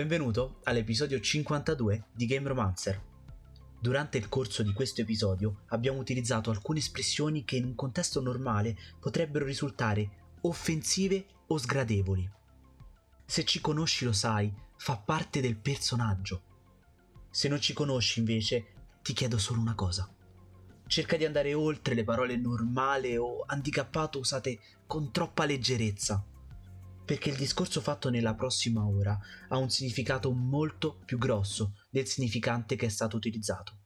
Benvenuto all'episodio 52 di Game Romancer. Durante il corso di questo episodio abbiamo utilizzato alcune espressioni che in un contesto normale potrebbero risultare offensive o sgradevoli. Se ci conosci lo sai, fa parte del personaggio. Se non ci conosci invece, ti chiedo solo una cosa. Cerca di andare oltre le parole normale o handicappato usate con troppa leggerezza perché il discorso fatto nella prossima ora ha un significato molto più grosso del significante che è stato utilizzato.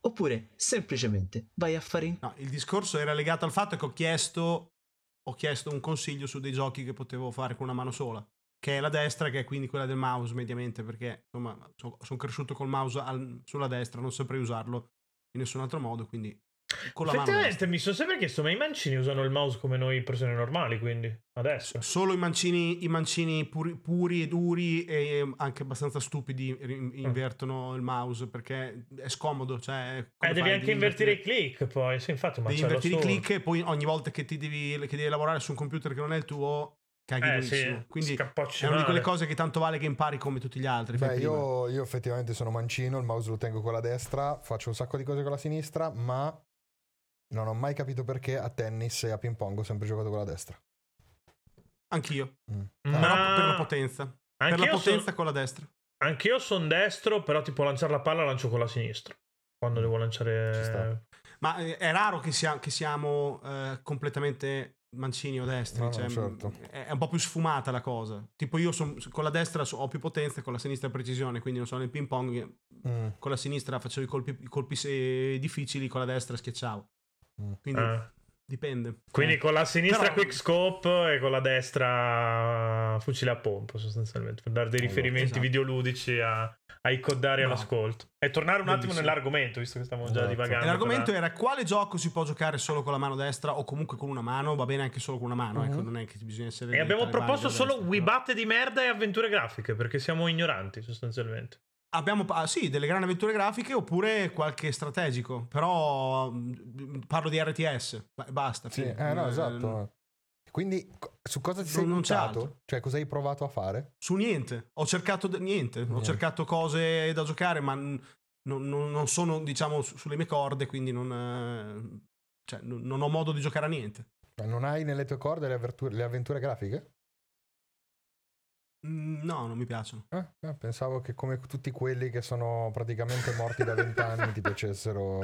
Oppure semplicemente vai a fare in... No, il discorso era legato al fatto che ho chiesto, ho chiesto un consiglio su dei giochi che potevo fare con una mano sola, che è la destra, che è quindi quella del mouse mediamente, perché insomma sono son cresciuto col mouse al, sulla destra, non saprei usarlo in nessun altro modo, quindi con la Effettivamente mi sono sempre chiesto, ma i mancini usano il mouse come noi persone normali, quindi adesso. Solo i mancini, i mancini puri, puri, e duri e anche abbastanza stupidi invertono mm. il mouse perché è scomodo. Cioè, eh, devi anche devi invertire i click poi, sì, infatti. Devi invertire i click e poi ogni volta che ti devi, che devi lavorare su un computer che non è il tuo caghi eh, sì, Quindi è una di quelle cose che tanto vale che impari come tutti gli altri. Beh, io, io, effettivamente sono mancino, il mouse lo tengo con la destra, faccio un sacco di cose con la sinistra, ma non ho mai capito perché a tennis e a ping pong ho sempre giocato con la destra. Anch'io. Mm. Ma... per la potenza. Anch'io per la potenza son... con la destra. Anch'io sono destro, però tipo lanciare la palla lancio con la sinistra. Quando devo lanciare... Ma eh, è raro che, sia, che siamo eh, completamente mancini o destri. No, cioè, certo. È un po' più sfumata la cosa. Tipo io son, con la destra ho più potenza, con la sinistra precisione, quindi non so nel ping pong. Mm. Con la sinistra facevo i colpi, i colpi difficili, con la destra schiacciavo. Quindi ah. dipende. Quindi eh. con la sinistra Però... quick scope e con la destra fucile a pompa sostanzialmente, per dare dei riferimenti esatto. videoludici a, ai codari no. all'ascolto. E tornare un attimo nell'argomento, visto che stiamo già esatto. divagando. l'argomento era quale gioco si può giocare solo con la mano destra o comunque con una mano, va bene anche solo con una mano, uh-huh. ecco, non è che bisogna essere... E abbiamo proposto solo Wibatte di merda e avventure grafiche, perché siamo ignoranti sostanzialmente. Abbiamo ah, sì, delle grandi avventure grafiche oppure qualche strategico, però mm, parlo di RTS, basta. Sì, eh, no, esatto. Quindi su cosa ti sei non buttato? Cioè cosa hai provato a fare? Su niente, ho cercato de- niente, niente, ho cercato cose da giocare ma n- non, non, sono diciamo su- sulle mie corde, quindi non, eh, cioè, non ho modo di giocare a niente. Ma non hai nelle tue corde le avventure, le avventure grafiche? Mm, no, non mi piacciono. Eh, eh, pensavo che come tutti quelli che sono praticamente morti da vent'anni ti piacessero.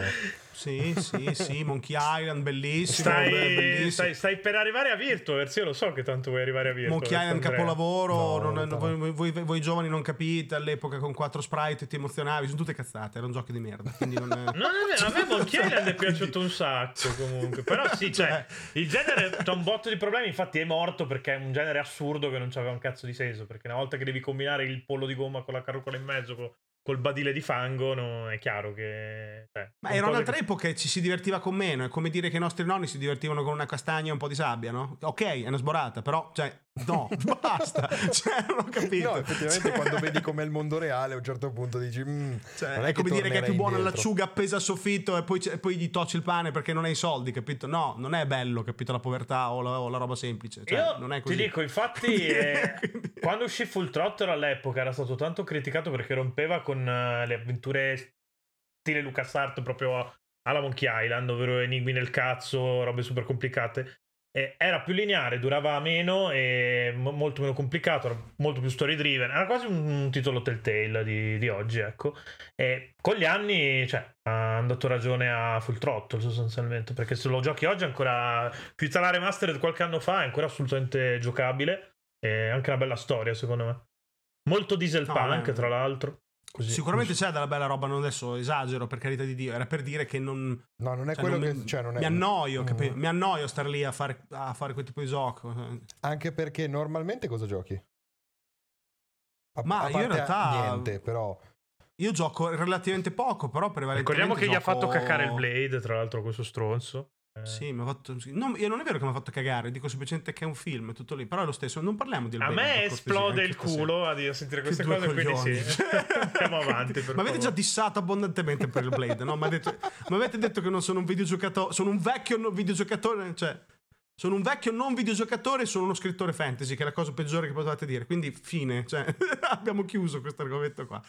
Sì, sì, sì, Monkey Island, bellissimo. Stai, bellissimo. Stai, stai, per arrivare a Virtuverse, io lo so che tanto vuoi arrivare a Virtuverse. Monkey Island capolavoro, no, non, non, voi, voi, voi, giovani non capite, all'epoca con quattro sprite ti emozionavi, sono tutte cazzate, erano giochi di merda. Quindi non è... no, a me Monkey Island è piaciuto un sacco comunque, però sì, cioè, il genere c'ha un botto di problemi, infatti è morto perché è un genere assurdo che non c'aveva un cazzo di senso perché una volta che devi combinare il pollo di gomma con la carrucola in mezzo, con, col badile di fango, no, è chiaro che... Cioè, Ma erano altre che... epoche, ci si divertiva con meno, è come dire che i nostri nonni si divertivano con una castagna e un po' di sabbia, no? Ok, è una sborata, però, cioè, no, basta, cioè, non ho capito. No, effettivamente cioè... quando vedi com'è il mondo reale, a un certo punto dici... Mm, cioè, è, è come dire che è più buona l'acciuga appesa al soffitto e poi, e poi, gli tocci il pane perché non hai i soldi, capito? No, non è bello, capito, la povertà o la, o la roba semplice. Cioè, Io non è così. ti dico, infatti, eh, quando uscì Full Throttle all'epoca era stato tanto criticato perché rompeva con uh, le avventure stile LucasArts proprio alla Monkey Island, ovvero enigmi nel cazzo, robe super complicate. E era più lineare, durava meno e m- molto meno complicato, era molto più story driven. Era quasi un, un titolo Telltale di, di, oggi, ecco. E con gli anni, cioè, ha dato ragione a Full Throttle sostanzialmente, perché se lo giochi oggi è ancora più la remastered qualche anno fa, è ancora assolutamente giocabile. E anche una bella storia, secondo me. Molto diesel no, punk, tra l'altro. Così, Sicuramente così. c'è della bella roba, non adesso esagero per carità di Dio, era per dire che non... No, non è cioè, quello non che... Mi, cioè, non è... mi annoio, mm. mi annoio a stare lì a fare, a fare quel tipo di gioco. Anche perché normalmente cosa giochi? A, Ma a io in realtà... Niente, però... Io gioco relativamente poco, però prevalentemente Ricordiamo che gioco... gli ha fatto cacare il Blade, tra l'altro, questo stronzo. Eh. Sì, mi ha fatto. No, non è vero che mi ha fatto cagare, dico semplicemente che è un film, è tutto lì. Però è lo stesso, non parliamo di A me esplode il culo a sentire queste cose, quindi sì. Andiamo avanti. Ma avete già dissato abbondantemente per il Blade, no? Ma avete detto che non sono un videogiocatore, sono un vecchio videogiocatore, cioè. Sono un vecchio non videogiocatore, sono uno scrittore fantasy, che è la cosa peggiore che potevate dire. Quindi, fine, cioè, abbiamo chiuso questo argomento qua.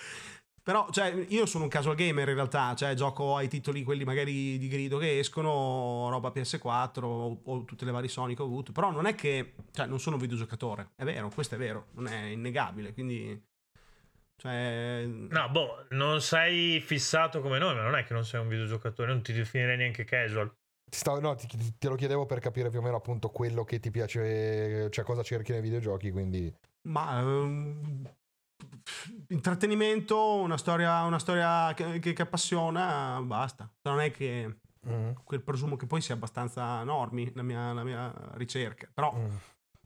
Però, cioè, io sono un casual gamer in realtà, cioè, gioco ai titoli quelli magari di grido che escono, roba PS4 o, o tutte le varie Sony che ho avuto. Però non è che, cioè, non sono un videogiocatore. È vero, questo è vero, non è innegabile, quindi... Cioè... No, boh, non sei fissato come noi, ma non è che non sei un videogiocatore, non ti definirei neanche casual. Stavo, no, ti, te lo chiedevo per capire più o meno appunto quello che ti piace, cioè cosa cerchi nei videogiochi, quindi... Ma... Um, intrattenimento, una storia, una storia che, che, che, appassiona, basta. Non è che... Mm. Quel presumo che poi sia abbastanza normi la mia, la mia ricerca, però... Mm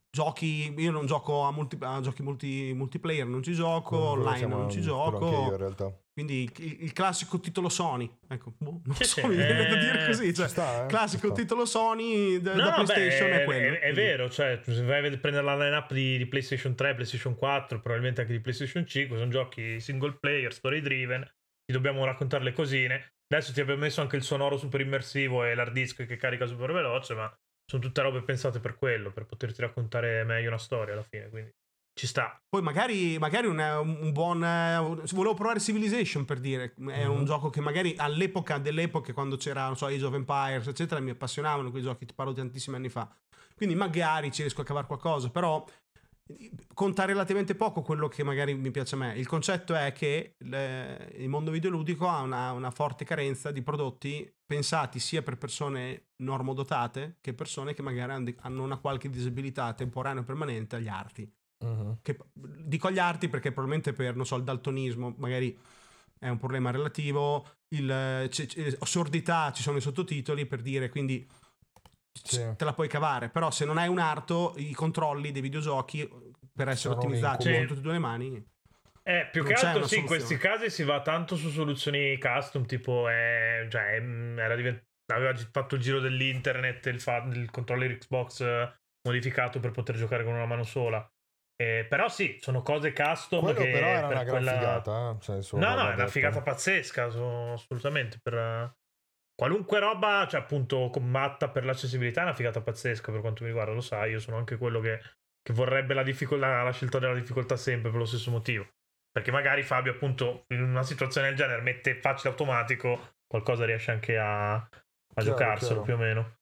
giochi io non gioco a, multi, a giochi multi, multiplayer non ci gioco non online non ci gioco io, in realtà. quindi il, il, classico titolo Sony ecco boh, non so mi viene da dire così cioè, sta, eh? classico titolo Sony da, no, da PlayStation beh, è, quello è, è vero cioè se vai a prendere la lineup di, di PlayStation 3 PlayStation 4 probabilmente anche di PlayStation 5 sono giochi single player story driven ti dobbiamo raccontare le cosine adesso ti abbiamo messo anche il sonoro super immersivo e l'hard disk che carica super veloce ma sono tutte robe pensate per quello, per poterti raccontare meglio una storia alla fine, quindi ci sta. Poi magari, magari un, un, buon... volevo provare Civilization per dire, è mm-hmm. un gioco che magari all'epoca delle epoche, quando c'era, non so, Age of Empires, eccetera, mi appassionavano quei giochi, ti parlo di tantissimi anni fa. Quindi magari ci riesco a cavare qualcosa, però conta relativamente poco quello che magari mi piace a me. Il concetto è che le, il mondo videoludico ha una, una, forte carenza di prodotti pensati sia per persone normodotate che persone che magari hanno una qualche disabilità temporanea o permanente agli arti. Uh-huh. Che, dico agli arti perché probabilmente per, non so, il daltonismo magari è un problema relativo, il, c- c- sordità ci sono i sottotitoli per dire, quindi sì. te la puoi cavare. Però se non hai un arto, i controlli dei videogiochi per essere Sono ottimizzati con tutte e due le mani. Eh, più che altro sì, in questi casi si va tanto su soluzioni custom, tipo eh, cioè, mm, era divent- aveva fatto il giro dell'internet il, fa- il controller Xbox eh, modificato per poter giocare con una mano sola. Eh, però sì, sono cose custom Quello che però era una gran quella... figata. Eh? Cioè, no, no, è una figata pazzesca, so, assolutamente. Per, Qualunque roba, cioè appunto combatta per l'accessibilità è una figata pazzesca per quanto mi riguarda, lo sai, io sono anche quello che, che vorrebbe la, difficoltà, la scelta della difficoltà sempre per lo stesso motivo. Perché magari Fabio appunto in una situazione del genere mette facile automatico, qualcosa riesce anche a, a chiaro, giocarselo chiaro. più o meno.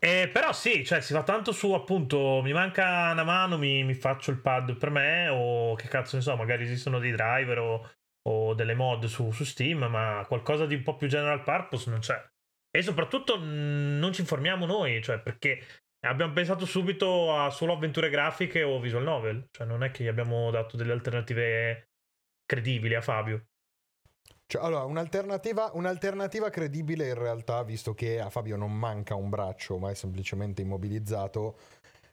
Eh, però sì, cioè si va tanto su appunto mi manca una mano, mi, mi, faccio il pad per me o che cazzo ne so, magari esistono dei driver o, o delle mod su, su, Steam, ma qualcosa di un po' più general purpose non c'è. E soprattutto non ci informiamo noi, cioè perché abbiamo pensato subito a solo avventure grafiche o visual novel, cioè non è che gli abbiamo dato delle alternative credibili a Fabio. Cioè, allora, un'alternativa, un'alternativa credibile in realtà, visto che a Fabio non manca un braccio, ma è semplicemente immobilizzato,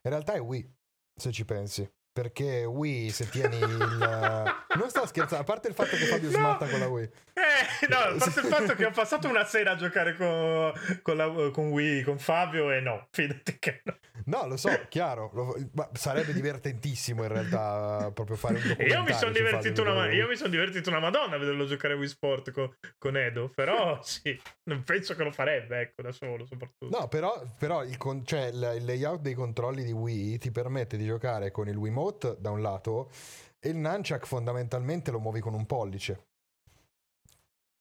in realtà è Wii, se ci pensi. Perché Wii, se tieni il. non sto scherzando, a parte il fatto che Fabio no. smatta con la Wii. Eh, no, a parte il fatto che ho passato una sera a giocare con, con, la, con Wii, con Fabio, e no, fidati che no. No, lo so, chiaro. Lo, sarebbe divertentissimo in realtà proprio fare un documentario. Io mi sono divertito, una, son divertito una madonna a vederlo giocare a Wii Sport con, con, Edo, però sì, non penso che lo farebbe, ecco, da solo soprattutto. No, però, però il, cioè, il, layout dei controlli di Wii ti permette di giocare con il Wiimote da un lato e il Nunchuck fondamentalmente lo muovi con un pollice.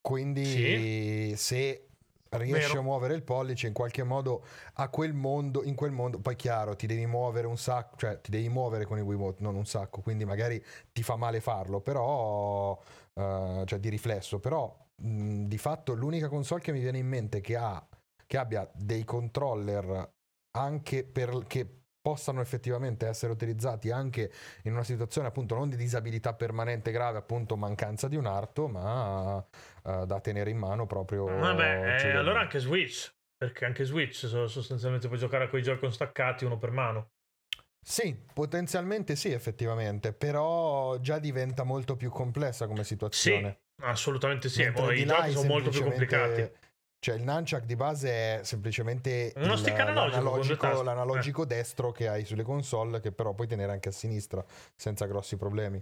Quindi sì? se riesci Vero. a muovere il pollice in qualche modo a quel mondo, in quel mondo, poi chiaro, ti devi muovere un sacco, cioè ti devi muovere con i Wiimote, non un sacco, quindi magari ti fa male farlo, però, uh, cioè di riflesso, però mh, di fatto l'unica console che mi viene in mente che ha, che abbia dei controller anche per, che possano effettivamente essere utilizzati anche in una situazione appunto non di disabilità permanente grave, appunto mancanza di un arto, ma uh, da tenere in mano proprio. Vabbè, eh, allora anche Switch, perché anche Switch sostanzialmente puoi giocare con i giochi staccati uno per mano. Sì, potenzialmente sì, effettivamente, però già diventa molto più complessa come situazione. Sì, assolutamente sì, Poi i giochi sono molto più complicati cioè il nunchuck di base è semplicemente Uno il, l'analogico, l'analogico eh. destro che hai sulle console che però puoi tenere anche a sinistra senza grossi problemi.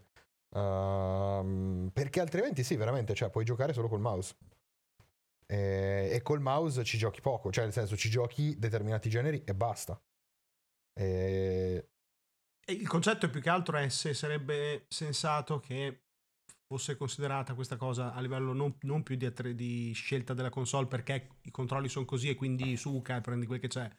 Uh, perché altrimenti sì, veramente, cioè puoi giocare solo col mouse. E, e, col mouse ci giochi poco, cioè nel senso ci giochi determinati generi e basta. E... e il concetto è più che altro è se sarebbe sensato che fosse considerata questa cosa a livello non, non più di, di, scelta della console perché i controlli sono così e quindi suca e prendi quel che c'è,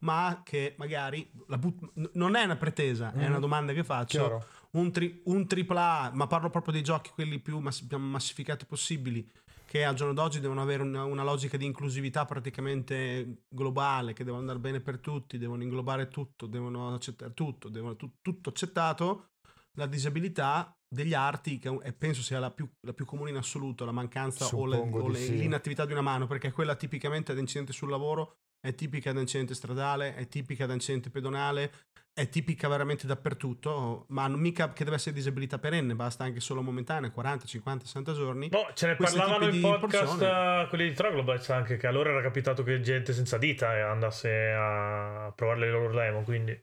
ma che magari but- non è una pretesa, mm. è una mm. domanda che faccio. Un, tri- un AAA, ma parlo proprio dei giochi quelli più mass- massificati possibili, che al giorno d'oggi devono avere una, una, logica di inclusività praticamente globale, che devono andare bene per tutti, devono inglobare tutto, devono accettare tutto, devono tu- tutto accettato. La disabilità degli arti, che penso sia la più, la più comune in assoluto, la mancanza o, le, o le, sì. l'inattività di una mano, perché quella tipicamente ad incidente sul lavoro è tipica da incidente stradale, è tipica da incidente pedonale, è tipica veramente dappertutto, ma non mica che deve essere disabilità perenne, basta anche solo momentanea, 40, 50, 60 giorni. No, ce ne Questi parlavano in podcast persone... quelli di Troglobytes anche, che allora era capitato che gente senza dita andasse a provare le loro demo, quindi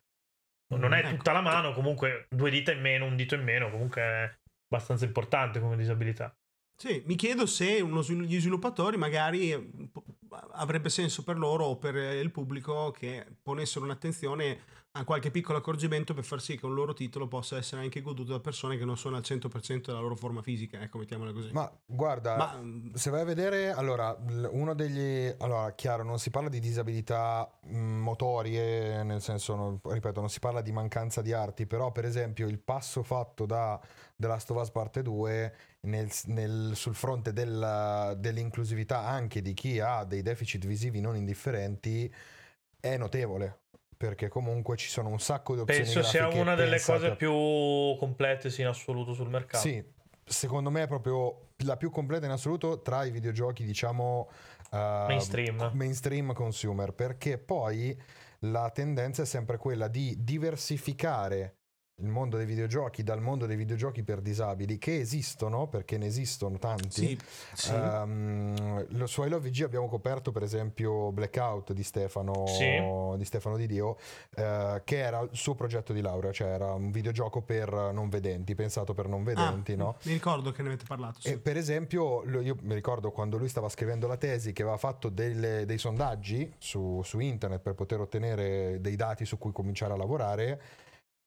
non è ecco. tutta la mano, comunque due dita in meno, un dito in meno, comunque è abbastanza importante come disabilità. Sì, mi chiedo se uno, gli sviluppatori magari avrebbe senso per loro o per il pubblico che ponessero un'attenzione a qualche piccolo accorgimento per far sì che un loro titolo possa essere anche goduto da persone che non sono al 100% della loro forma fisica, ecco, mettiamola così. Ma guarda, Ma, se vai a vedere, allora, uno degli... Allora, chiaro, non si parla di disabilità motorie, nel senso, non, ripeto, non si parla di mancanza di arti, però per esempio il passo fatto da The Last of Us Parte 2 nel, nel, sul fronte del, dell'inclusività anche di chi ha dei deficit visivi non indifferenti è notevole perché comunque ci sono un sacco di opzioni penso sia una delle cose più complete sì, in assoluto sul mercato. Sì secondo me è proprio la più completa in assoluto tra i videogiochi diciamo uh, mainstream. mainstream consumer perché poi la tendenza è sempre quella di diversificare il mondo dei videogiochi dal mondo dei videogiochi per disabili che esistono perché ne esistono tanti sì, sì. Um, su I Love VG abbiamo coperto per esempio Blackout di Stefano sì. di Stefano Di Dio uh, che era il suo progetto di laurea cioè era un videogioco per non vedenti pensato per non vedenti ah, no? mi ricordo che ne avete parlato e per esempio io mi ricordo quando lui stava scrivendo la tesi che aveva fatto delle, dei sondaggi su, su internet per poter ottenere dei dati su cui cominciare a lavorare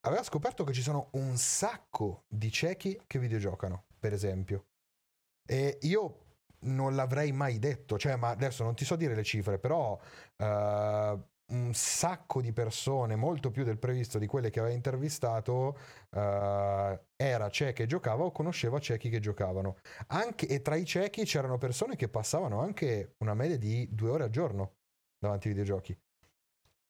aveva scoperto che ci sono un sacco di ciechi che videgiocano, per esempio. E io non l'avrei mai detto, cioè, ma adesso non ti so dire le cifre, però uh, un sacco di persone, molto più del previsto di quelle che aveva intervistato, uh, era cieche e giocava o conosceva ciechi che giocavano. Anche, e tra i ciechi c'erano persone che passavano anche una media di due ore al giorno davanti ai videogiochi.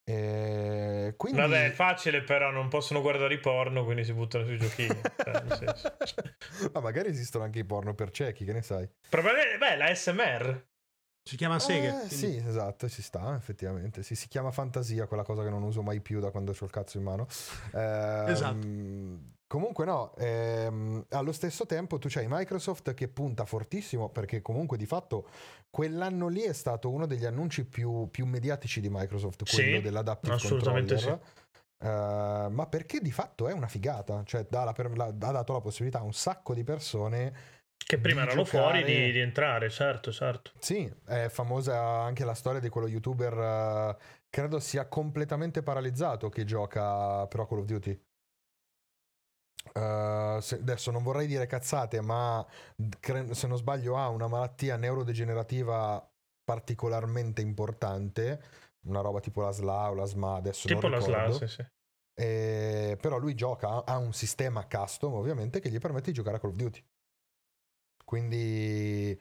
Eh, quindi... Vabbè, è facile, però non possono guardare i porno, quindi si buttano sui giochini. cioè, Ma magari esistono anche i porno per ciechi, che ne sai? Probabilmente, beh, la SMR. Si chiama Sega. Eh, quindi... Sì, esatto, ci sta, effettivamente. Sì, si chiama fantasia, quella cosa che non uso mai più da quando ho il cazzo in mano. Eh, esatto. Comunque no, ehm, allo stesso tempo tu c'hai Microsoft che punta fortissimo perché comunque di fatto quell'anno lì è stato uno degli annunci più, più mediatici di Microsoft, quello sì, dell'Adaptive assolutamente Controller. Sì. Uh, ma perché di fatto è una figata, cioè dà la, la, ha dato la possibilità a un sacco di persone che prima erano giocare... fuori di, di, entrare, certo, certo. Sì, è famosa anche la storia di quello youtuber, uh, credo sia completamente paralizzato che gioca però Call of Duty. Uh, se, adesso non vorrei dire cazzate, ma cre- se non sbaglio ha una malattia neurodegenerativa particolarmente importante, una roba tipo la SLA o la SMA, adesso tipo non ricordo. la SLA, sì, sì. E, però lui gioca, ha un sistema custom ovviamente che gli permette di giocare a Call of Duty. Quindi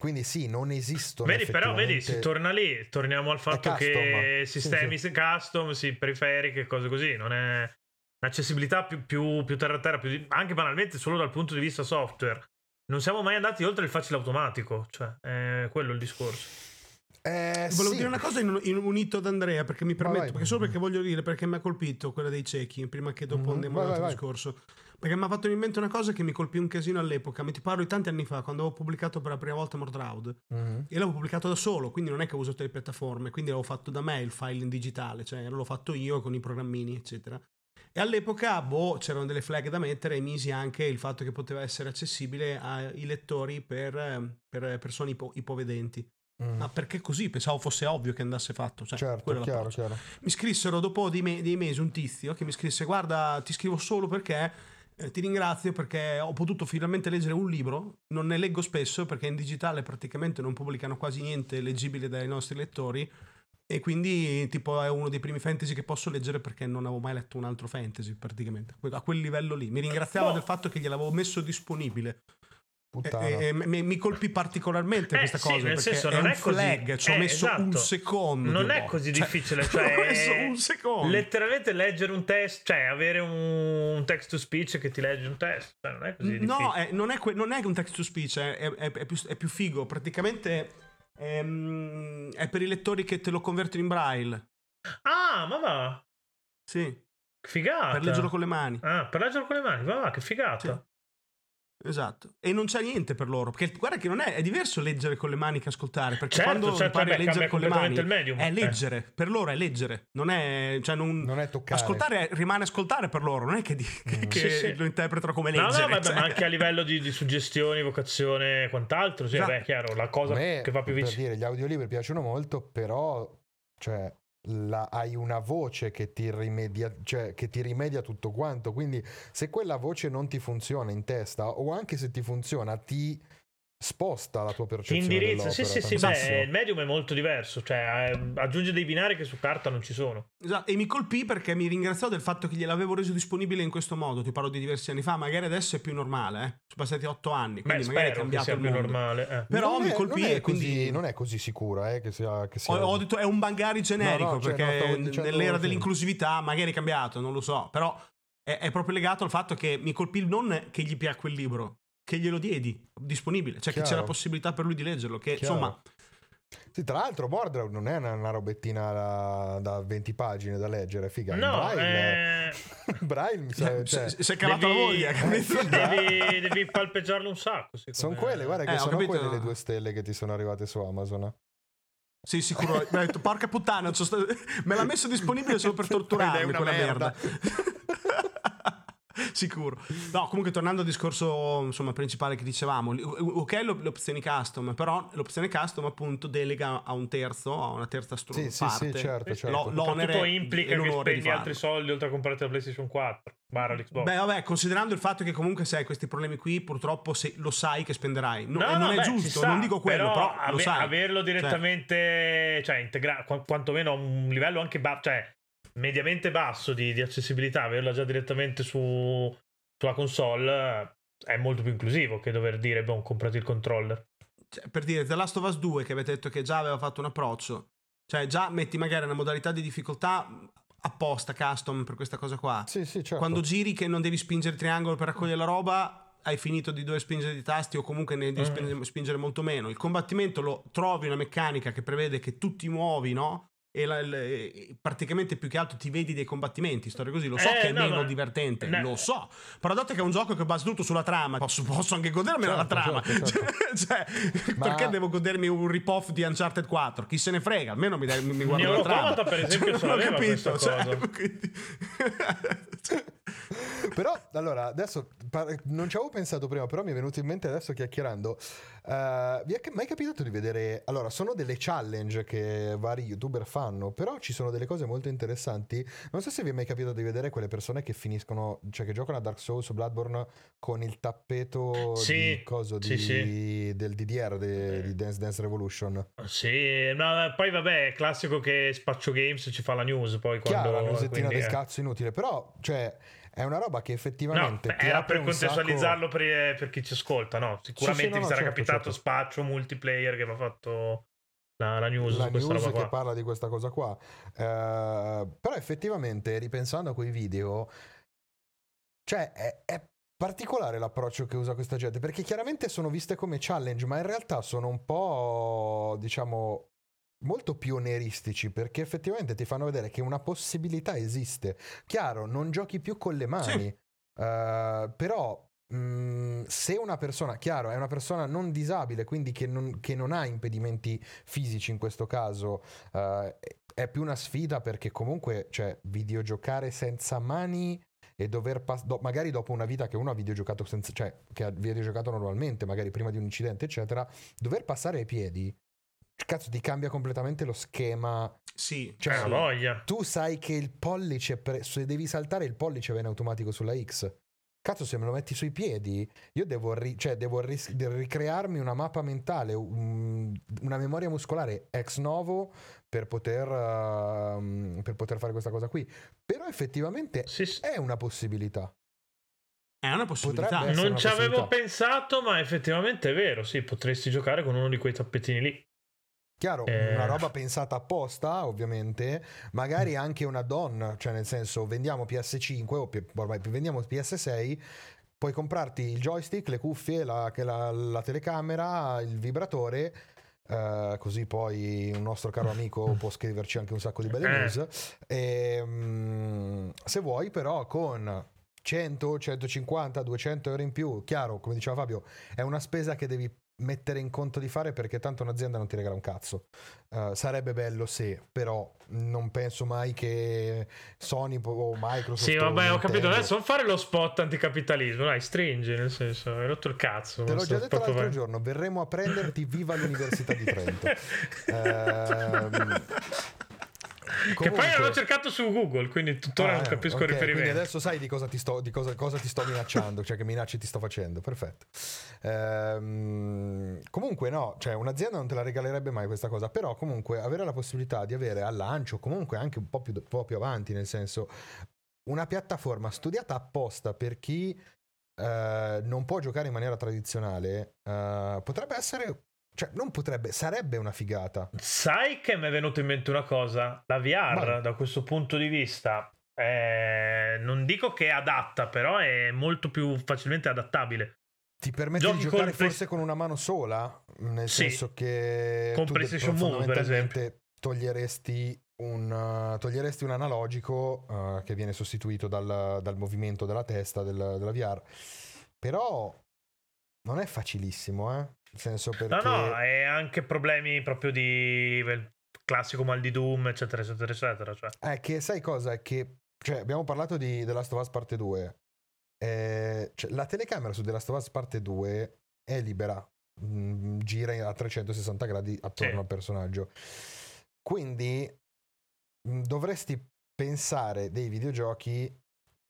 quindi sì, non esistono. Vedi, però, vedi, si torna lì, torniamo al fatto custom, che sistemi sì, sì. custom, sì, periferiche, cose così, non è un'accessibilità più, più, più terra a terra, più, anche banalmente solo dal punto di vista software. Non siamo mai andati oltre il facile automatico, cioè è quello il discorso. Eh, Volevo sì. dire una cosa in, in unito ad Andrea perché mi permetto, perché solo perché voglio dire perché mi ha colpito quella dei ciechi prima che dopo mm-hmm. andiamo all'altro discorso. Perché mi ha fatto in mente una cosa che mi colpì un casino all'epoca. Mi ti parlo di tanti anni fa, quando avevo pubblicato per la prima volta Mordroud. Mm-hmm. E l'avevo pubblicato da solo, quindi non è che ho usato le piattaforme, quindi l'avevo fatto da me il file in digitale, cioè l'ho fatto io con i programmini, eccetera. E all'epoca, boh, c'erano delle flag da mettere e misi anche il fatto che poteva essere accessibile ai lettori per, per persone ipo- ipovedenti. Mm. Ma perché così? Pensavo fosse ovvio che andasse fatto. Cioè, certo, chiaro, chiaro. Mi scrissero dopo dei, me- dei, mesi un tizio che mi scrisse: Guarda, ti scrivo solo perché eh, ti ringrazio perché ho potuto finalmente leggere un libro. Non ne leggo spesso perché in digitale praticamente non pubblicano quasi niente leggibile dai nostri lettori. E quindi, tipo, è uno dei primi fantasy che posso leggere perché non avevo mai letto un altro fantasy, praticamente. A quel livello lì. Mi ringraziava oh. del fatto che gliel'avevo messo disponibile. E, e, mi, mi, colpì particolarmente eh, questa sì, cosa nel perché senso, è non un è così, flag ci ho eh, messo esatto. un secondo non è così cioè, difficile cioè, ho messo un secondo letteralmente leggere un test cioè avere un text to speech che ti legge un test cioè, non è così difficile no è, non, è que- non, è un text to speech è, è, più, è più, figo praticamente ehm, è per i lettori che te lo convertono in braille ah ma va sì Figata. Per leggerlo con le mani. Ah, per leggerlo con le mani, va, va che figata. Sì. Esatto, e non c'è niente per loro, perché guarda che non è, è diverso leggere con le mani che ascoltare, perché certo, quando certo, impari vabbè, a leggere con le mani medium, è eh. leggere, eh. per loro è leggere, non è, cioè non, non è toccare. Ascoltare rimane ascoltare per loro, non è che, di, mm. che sì, sì. lo interpretano come leggere. No, no, vabbè, cioè. ma anche a livello di, di suggestioni, vocazione e quant'altro, sì, esatto. beh, chiaro, la cosa me, che va più vicino. Per dire, gli audiolibri piacciono molto, però, cioè, la, hai una voce che ti, rimedia, cioè, che ti rimedia tutto quanto. Quindi, se quella voce non ti funziona in testa, o anche se ti funziona, ti sposta la tua percezione. Ti indirizza, sì, sì, sì, beh, il medium è molto diverso, cioè eh, aggiunge dei binari che su carta non ci sono. Esatto, e mi colpì perché mi ringraziò del fatto che gliel'avevo reso disponibile in questo modo, ti parlo di diversi anni fa, magari adesso è più normale, eh? sono passati otto anni, quindi beh, magari è cambiato sia il più normale. Eh. Però non mi è, colpì non è così, quindi... non è così sicura eh, che sia... Che sia... Ho, ho, detto è un bangari generico, no, no, cioè, perché no, nell'era dell'inclusività magari è cambiato, non lo so, però è, è proprio legato al fatto che mi colpì non che gli piacque il libro, che glielo diedi disponibile, cioè Chiaro. che c'è la possibilità per lui di leggerlo. Che Chiaro. insomma. Sì, tra l'altro, Border non è una, una robettina da, da, 20 pagine da leggere, figa. No, Braille, eh... Braille mi sa, cioè, si è cavato devi, la voglia, capito? Devi, devi palpeggiarlo un sacco. Sono quelle, guarda, che eh, sono capito. quelle le due stelle che ti sono arrivate su Amazon. Sì, sicuro. Mi ha detto, porca puttana, me l'ha messo disponibile solo per torturarmi quella merda. merda. Sicuro. No, comunque tornando al discorso insomma, principale che dicevamo, ok le opzioni custom, però l'opzione custom appunto delega a un terzo, a una terza struttura. Sì, sì, sì, certo, certo. l'onere implica che spendi altri soldi oltre a comprare la PlayStation 4. Barra l'Xbox. Beh, vabbè, considerando il fatto che comunque se hai questi problemi qui, purtroppo se, lo sai che spenderai. No, no, non no, è beh, giusto, non dico quello, però, però ave- averlo cioè direttamente, cioè, cioè integrato, qu- quantomeno a un livello anche basso, cioè mediamente basso di, di accessibilità, averla già direttamente su, sulla console è molto più inclusivo che dover dire, boh, comprati il controller. Cioè, per dire, The Last of Us 2 che avete detto che già aveva fatto un approccio, cioè già metti magari una modalità di difficoltà apposta, custom per questa cosa qua. Sì, sì, certo. Quando giri che non devi spingere il triangolo per raccogliere la roba, hai finito di dover spingere i tasti o comunque ne devi mm. spingere, spingere molto meno. Il combattimento lo trovi una meccanica che prevede che tu ti muovi, no? E, la, la, praticamente più che altro ti vedi dei combattimenti, storie così. Lo so eh, che è no, meno ma... divertente, no. lo so. Però dato che è un gioco che basa tutto sulla trama, posso, posso anche godermi certo, la trama. Certo, certo. cioè, ma... Perché devo godermi un rip-off di Uncharted 4? Chi se ne frega? Almeno mi, mi, mi guardo la trama. per esempio, cioè, non ho capito. Cioè, quindi... però, allora, adesso non ci avevo pensato prima, però mi è venuto in mente adesso chiacchierando. Uh, vi è mai capitato di vedere? Allora, sono delle challenge che vari youtuber fanno, però ci sono delle cose molto interessanti. Non so se vi è mai capitato di vedere quelle persone che finiscono, cioè che giocano a Dark Souls o Bloodborne con il tappeto sì, di coso di, sì, sì. del DDR de, eh. di Dance Dance Revolution. Sì, no, poi vabbè, è classico che Spaccio Games ci fa la news poi quando Chiaro, la newsettina del cazzo inutile, però, cioè è una roba che effettivamente. No, era per contestualizzarlo sacco... per, per, chi ci ascolta, no? Sicuramente sì, sì, no, vi sarà certo, capitato certo. spaccio multiplayer che va fatto la, la news, la news che parla di questa cosa qua. Uh, però effettivamente, ripensando a quei video, cioè è, è particolare l'approccio che usa questa gente perché chiaramente sono viste come challenge, ma in realtà sono un po', diciamo, molto pionieristici perché effettivamente ti fanno vedere che una possibilità esiste. Chiaro, non giochi più con le mani, sì. uh, però mh, mm, se una persona, chiaro, è una persona non disabile, quindi che non, che non ha impedimenti fisici in questo caso, uh, è più una sfida perché comunque, cioè, videogiocare senza mani e dover pas- do- magari dopo una vita che uno ha videogiocato senza, cioè che ha videogiocato normalmente, magari prima di un incidente, eccetera, dover passare ai piedi cazzo ti cambia completamente lo schema. Sì, cioè, sì. voglia. Tu sai che il pollice, pre- se devi saltare il pollice viene automatico sulla X. Cazzo, se me lo metti sui piedi, io devo, ri- cioè, devo ris- ricrearmi una mappa mentale, un- una memoria muscolare ex novo per poter, uh, per poter fare questa cosa qui. Però effettivamente sì, sì. è una possibilità. È una possibilità. Non ci avevo pensato, ma effettivamente è vero. Sì, potresti giocare con uno di quei tappetini lì. Chiaro, eh... una roba pensata apposta, ovviamente, magari anche una donna, cioè nel senso vendiamo PS5 o ormai vendiamo PS6, puoi comprarti il joystick, le cuffie, la, la, la telecamera, il vibratore. Uh, così poi un nostro caro amico può scriverci anche un sacco di belle eh. news. E, um, se vuoi, però, con 100, 150, 200 euro in più, chiaro, come diceva Fabio, è una spesa che devi mettere in conto di fare perché tanto un'azienda non ti regala un cazzo. Uh, sarebbe bello se, però non penso mai che Sony o Microsoft. Sì, vabbè, ho capito. Adesso non fare lo spot anticapitalismo, dai, stringi, nel senso, hai rotto il cazzo. Te l'ho già detto l'altro bene. giorno, verremo a prenderti viva l'Università di Trento. uh, Comunque... Che poi l'hanno cercato su Google, quindi tuttora ah, non capisco okay, il riferimento. Quindi adesso sai di cosa ti sto, di cosa, cosa ti sto minacciando, cioè che minacce ti sto facendo. Perfetto. Ehm, comunque, no, cioè un'azienda non te la regalerebbe mai questa cosa, però comunque avere la possibilità di avere al lancio, comunque anche un po' più, un po più avanti, nel senso, una piattaforma studiata apposta per chi Uh, non può giocare in maniera tradizionale, uh, potrebbe essere cioè, non potrebbe, sarebbe una figata. Sai che mi è venuto in mente una cosa? La VR, Vai. da questo punto di vista, è... non dico che è adatta, però è molto più facilmente adattabile. Ti permette Giochi di giocare forse play... con una mano sola? Nel sì. senso che con PlayStation Move, per esempio. Toglieresti un, uh, toglieresti un analogico uh, che viene sostituito dal, dal, movimento della testa del, della VR. Però non è facilissimo, eh? Senso perché... No, no, è anche problemi proprio di classico mal di Doom, eccetera, eccetera, eccetera. Cioè. È che sai cosa? È che cioè, abbiamo parlato di The Last of Us Parte 2. Eh, cioè, la telecamera su The Last of Us Parte 2 è libera, mh, mm, gira a 360 gradi attorno sì. al personaggio. Quindi mh, mm, dovresti pensare dei videogiochi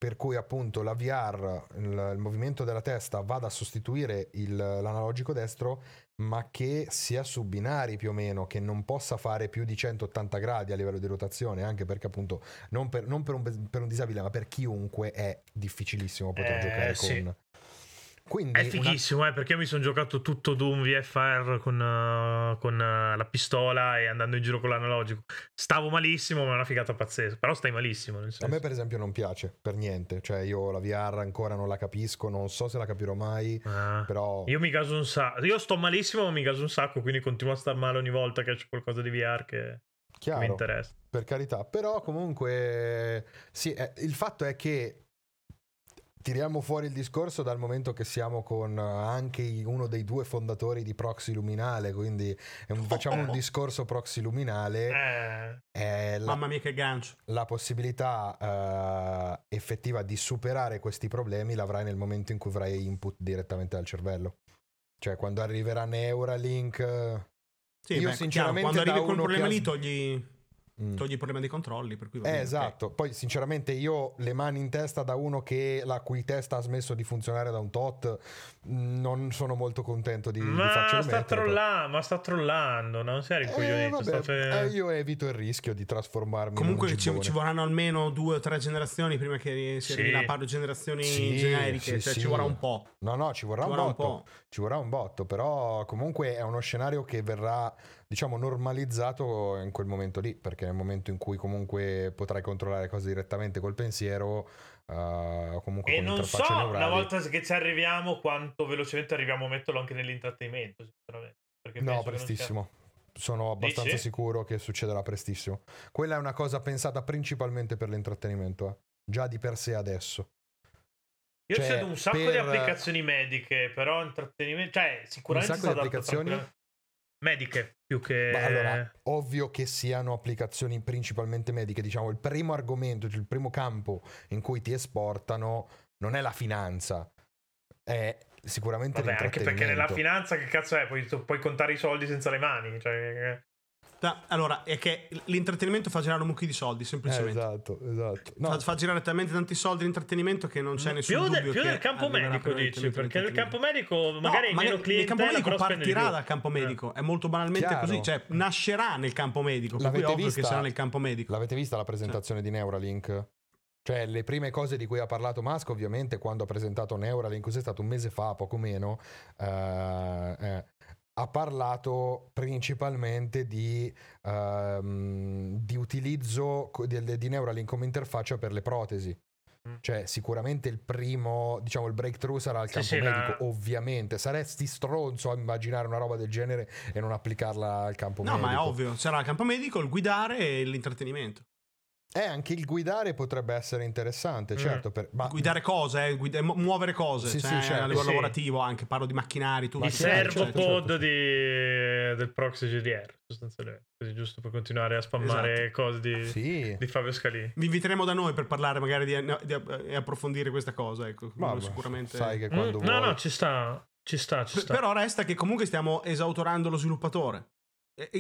per cui appunto la VR, il, il movimento della testa vada a sostituire il, l'analogico destro, ma che sia su binari più o meno, che non possa fare più di 180 gradi a livello di rotazione, anche perché appunto non per, non per, un, per un, disabile, ma per chiunque è difficilissimo poter eh, giocare sì. con quindi è fighissimo, una... eh, perché io mi sono giocato tutto Doom VFR con, uh, con uh, la pistola e andando in giro con l'analogico. Stavo malissimo, ma è una figata pazzesca. Però stai malissimo. A me, per esempio, non piace per niente. Cioè, io la VR ancora non la capisco, non so se la capirò mai. Ah, però. Io mi caso un sacco. Io sto malissimo, ma mi caso un sacco. Quindi continuo a star male ogni volta che c'è qualcosa di VR che. Chiaro, mi interessa. Per carità, però comunque sì, eh, il fatto è che Tiriamo fuori il discorso dal momento che siamo con eh, anche uno dei due fondatori di Proxy Luminale, quindi facciamo un discorso Proxy Luminale. Eh. La, Mamma mia che gancio. La possibilità uh, effettiva di superare questi problemi l'avrai nel momento in cui avrai input direttamente dal cervello. Cioè quando arriverà Neuralink... Sì, io beh, sinceramente chiaro, quando arrivi con un problema lì togli Mm. Togli il problema dei controlli, per cui va eh, bene, esatto. Okay. Poi, sinceramente, io le mani in testa da uno che la cui testa ha smesso di funzionare da un tot, non sono molto contento di, ma di farcelo sta mettere. Trollando, ma sta trollando, non sei rincoglionito. Eh, fe... eh, io evito il rischio di trasformarmi Comunque in ci, ci, vorranno almeno due o tre generazioni prima che si sì. arrivi a parlo generazioni sì, generiche, sì, cioè ci vorrà un po'. No, no, ci vorrà, ci un, vorrà un, po'. Ci vorrà un botto, però comunque è uno scenario che verrà diciamo normalizzato in quel momento lì, perché nel momento in cui comunque potrai controllare cose direttamente col pensiero, uh, comunque e non so neurali. una volta che ci arriviamo quanto velocemente arriviamo a metterlo anche nell'intrattenimento, sinceramente. no, prestissimo. Sono abbastanza Dici? sicuro che succederà prestissimo. Quella è una cosa pensata principalmente per l'intrattenimento, eh? già di per sé adesso. Io cioè, cedo un sacco per... di applicazioni mediche, però intrattenimento, cioè sicuramente un sacco di applicazioni mediche più che... Ma allora, ovvio che siano applicazioni principalmente mediche, diciamo il primo argomento, cioè il primo campo in cui ti esportano non è la finanza, è sicuramente Vabbè, anche perché nella finanza che cazzo è? Puoi, puoi contare i soldi senza le mani. Cioè... Allora, è che l'intrattenimento fa girare un mucchio di soldi, semplicemente. Eh, esatto, esatto. No. Fa, fa, girare talmente tanti soldi l'intrattenimento che non c'è nessun più dubbio Più del campo medico, dici, perché nel campo medico magari no, meno clientela, Il campo medico partirà dal campo medico, eh. è molto banalmente Chiaro. così, cioè nascerà nel campo medico, per cui ovvio vista, che sarà nel campo medico. L'avete vista la presentazione cioè. di Neuralink? Cioè, le prime cose di cui ha parlato Musk, ovviamente, quando ha presentato Neuralink, cos'è stato un mese fa, poco meno, eh, eh, ha parlato principalmente di, um, di utilizzo di, di, Neuralink come interfaccia per le protesi. Mm. Cioè, sicuramente il primo, diciamo, il breakthrough sarà il campo sì, medico, la... ovviamente. Saresti stronzo a immaginare una roba del genere e non applicarla al campo no, medico. No, ma è ovvio, sarà il campo medico, il guidare e l'intrattenimento. Eh, anche il guidare potrebbe essere interessante, mm. certo. Per, ma... Guidare cose, eh, guida- muovere cose, sì, cioè, sì, certo. a livello sì. lavorativo anche, parlo di macchinari, tutto. Il servopod certo, certo. di... del proxy GDR, sostanzialmente, così giusto per continuare a spammare esatto. cose di... Sì. di, Fabio Scalini. Vi inviteremo da noi per parlare magari di approfondire questa cosa, ecco, ma, sicuramente... Sai che quando mm, No, no, ci sta, ci sta, ci sta. Però resta che comunque stiamo esautorando lo sviluppatore.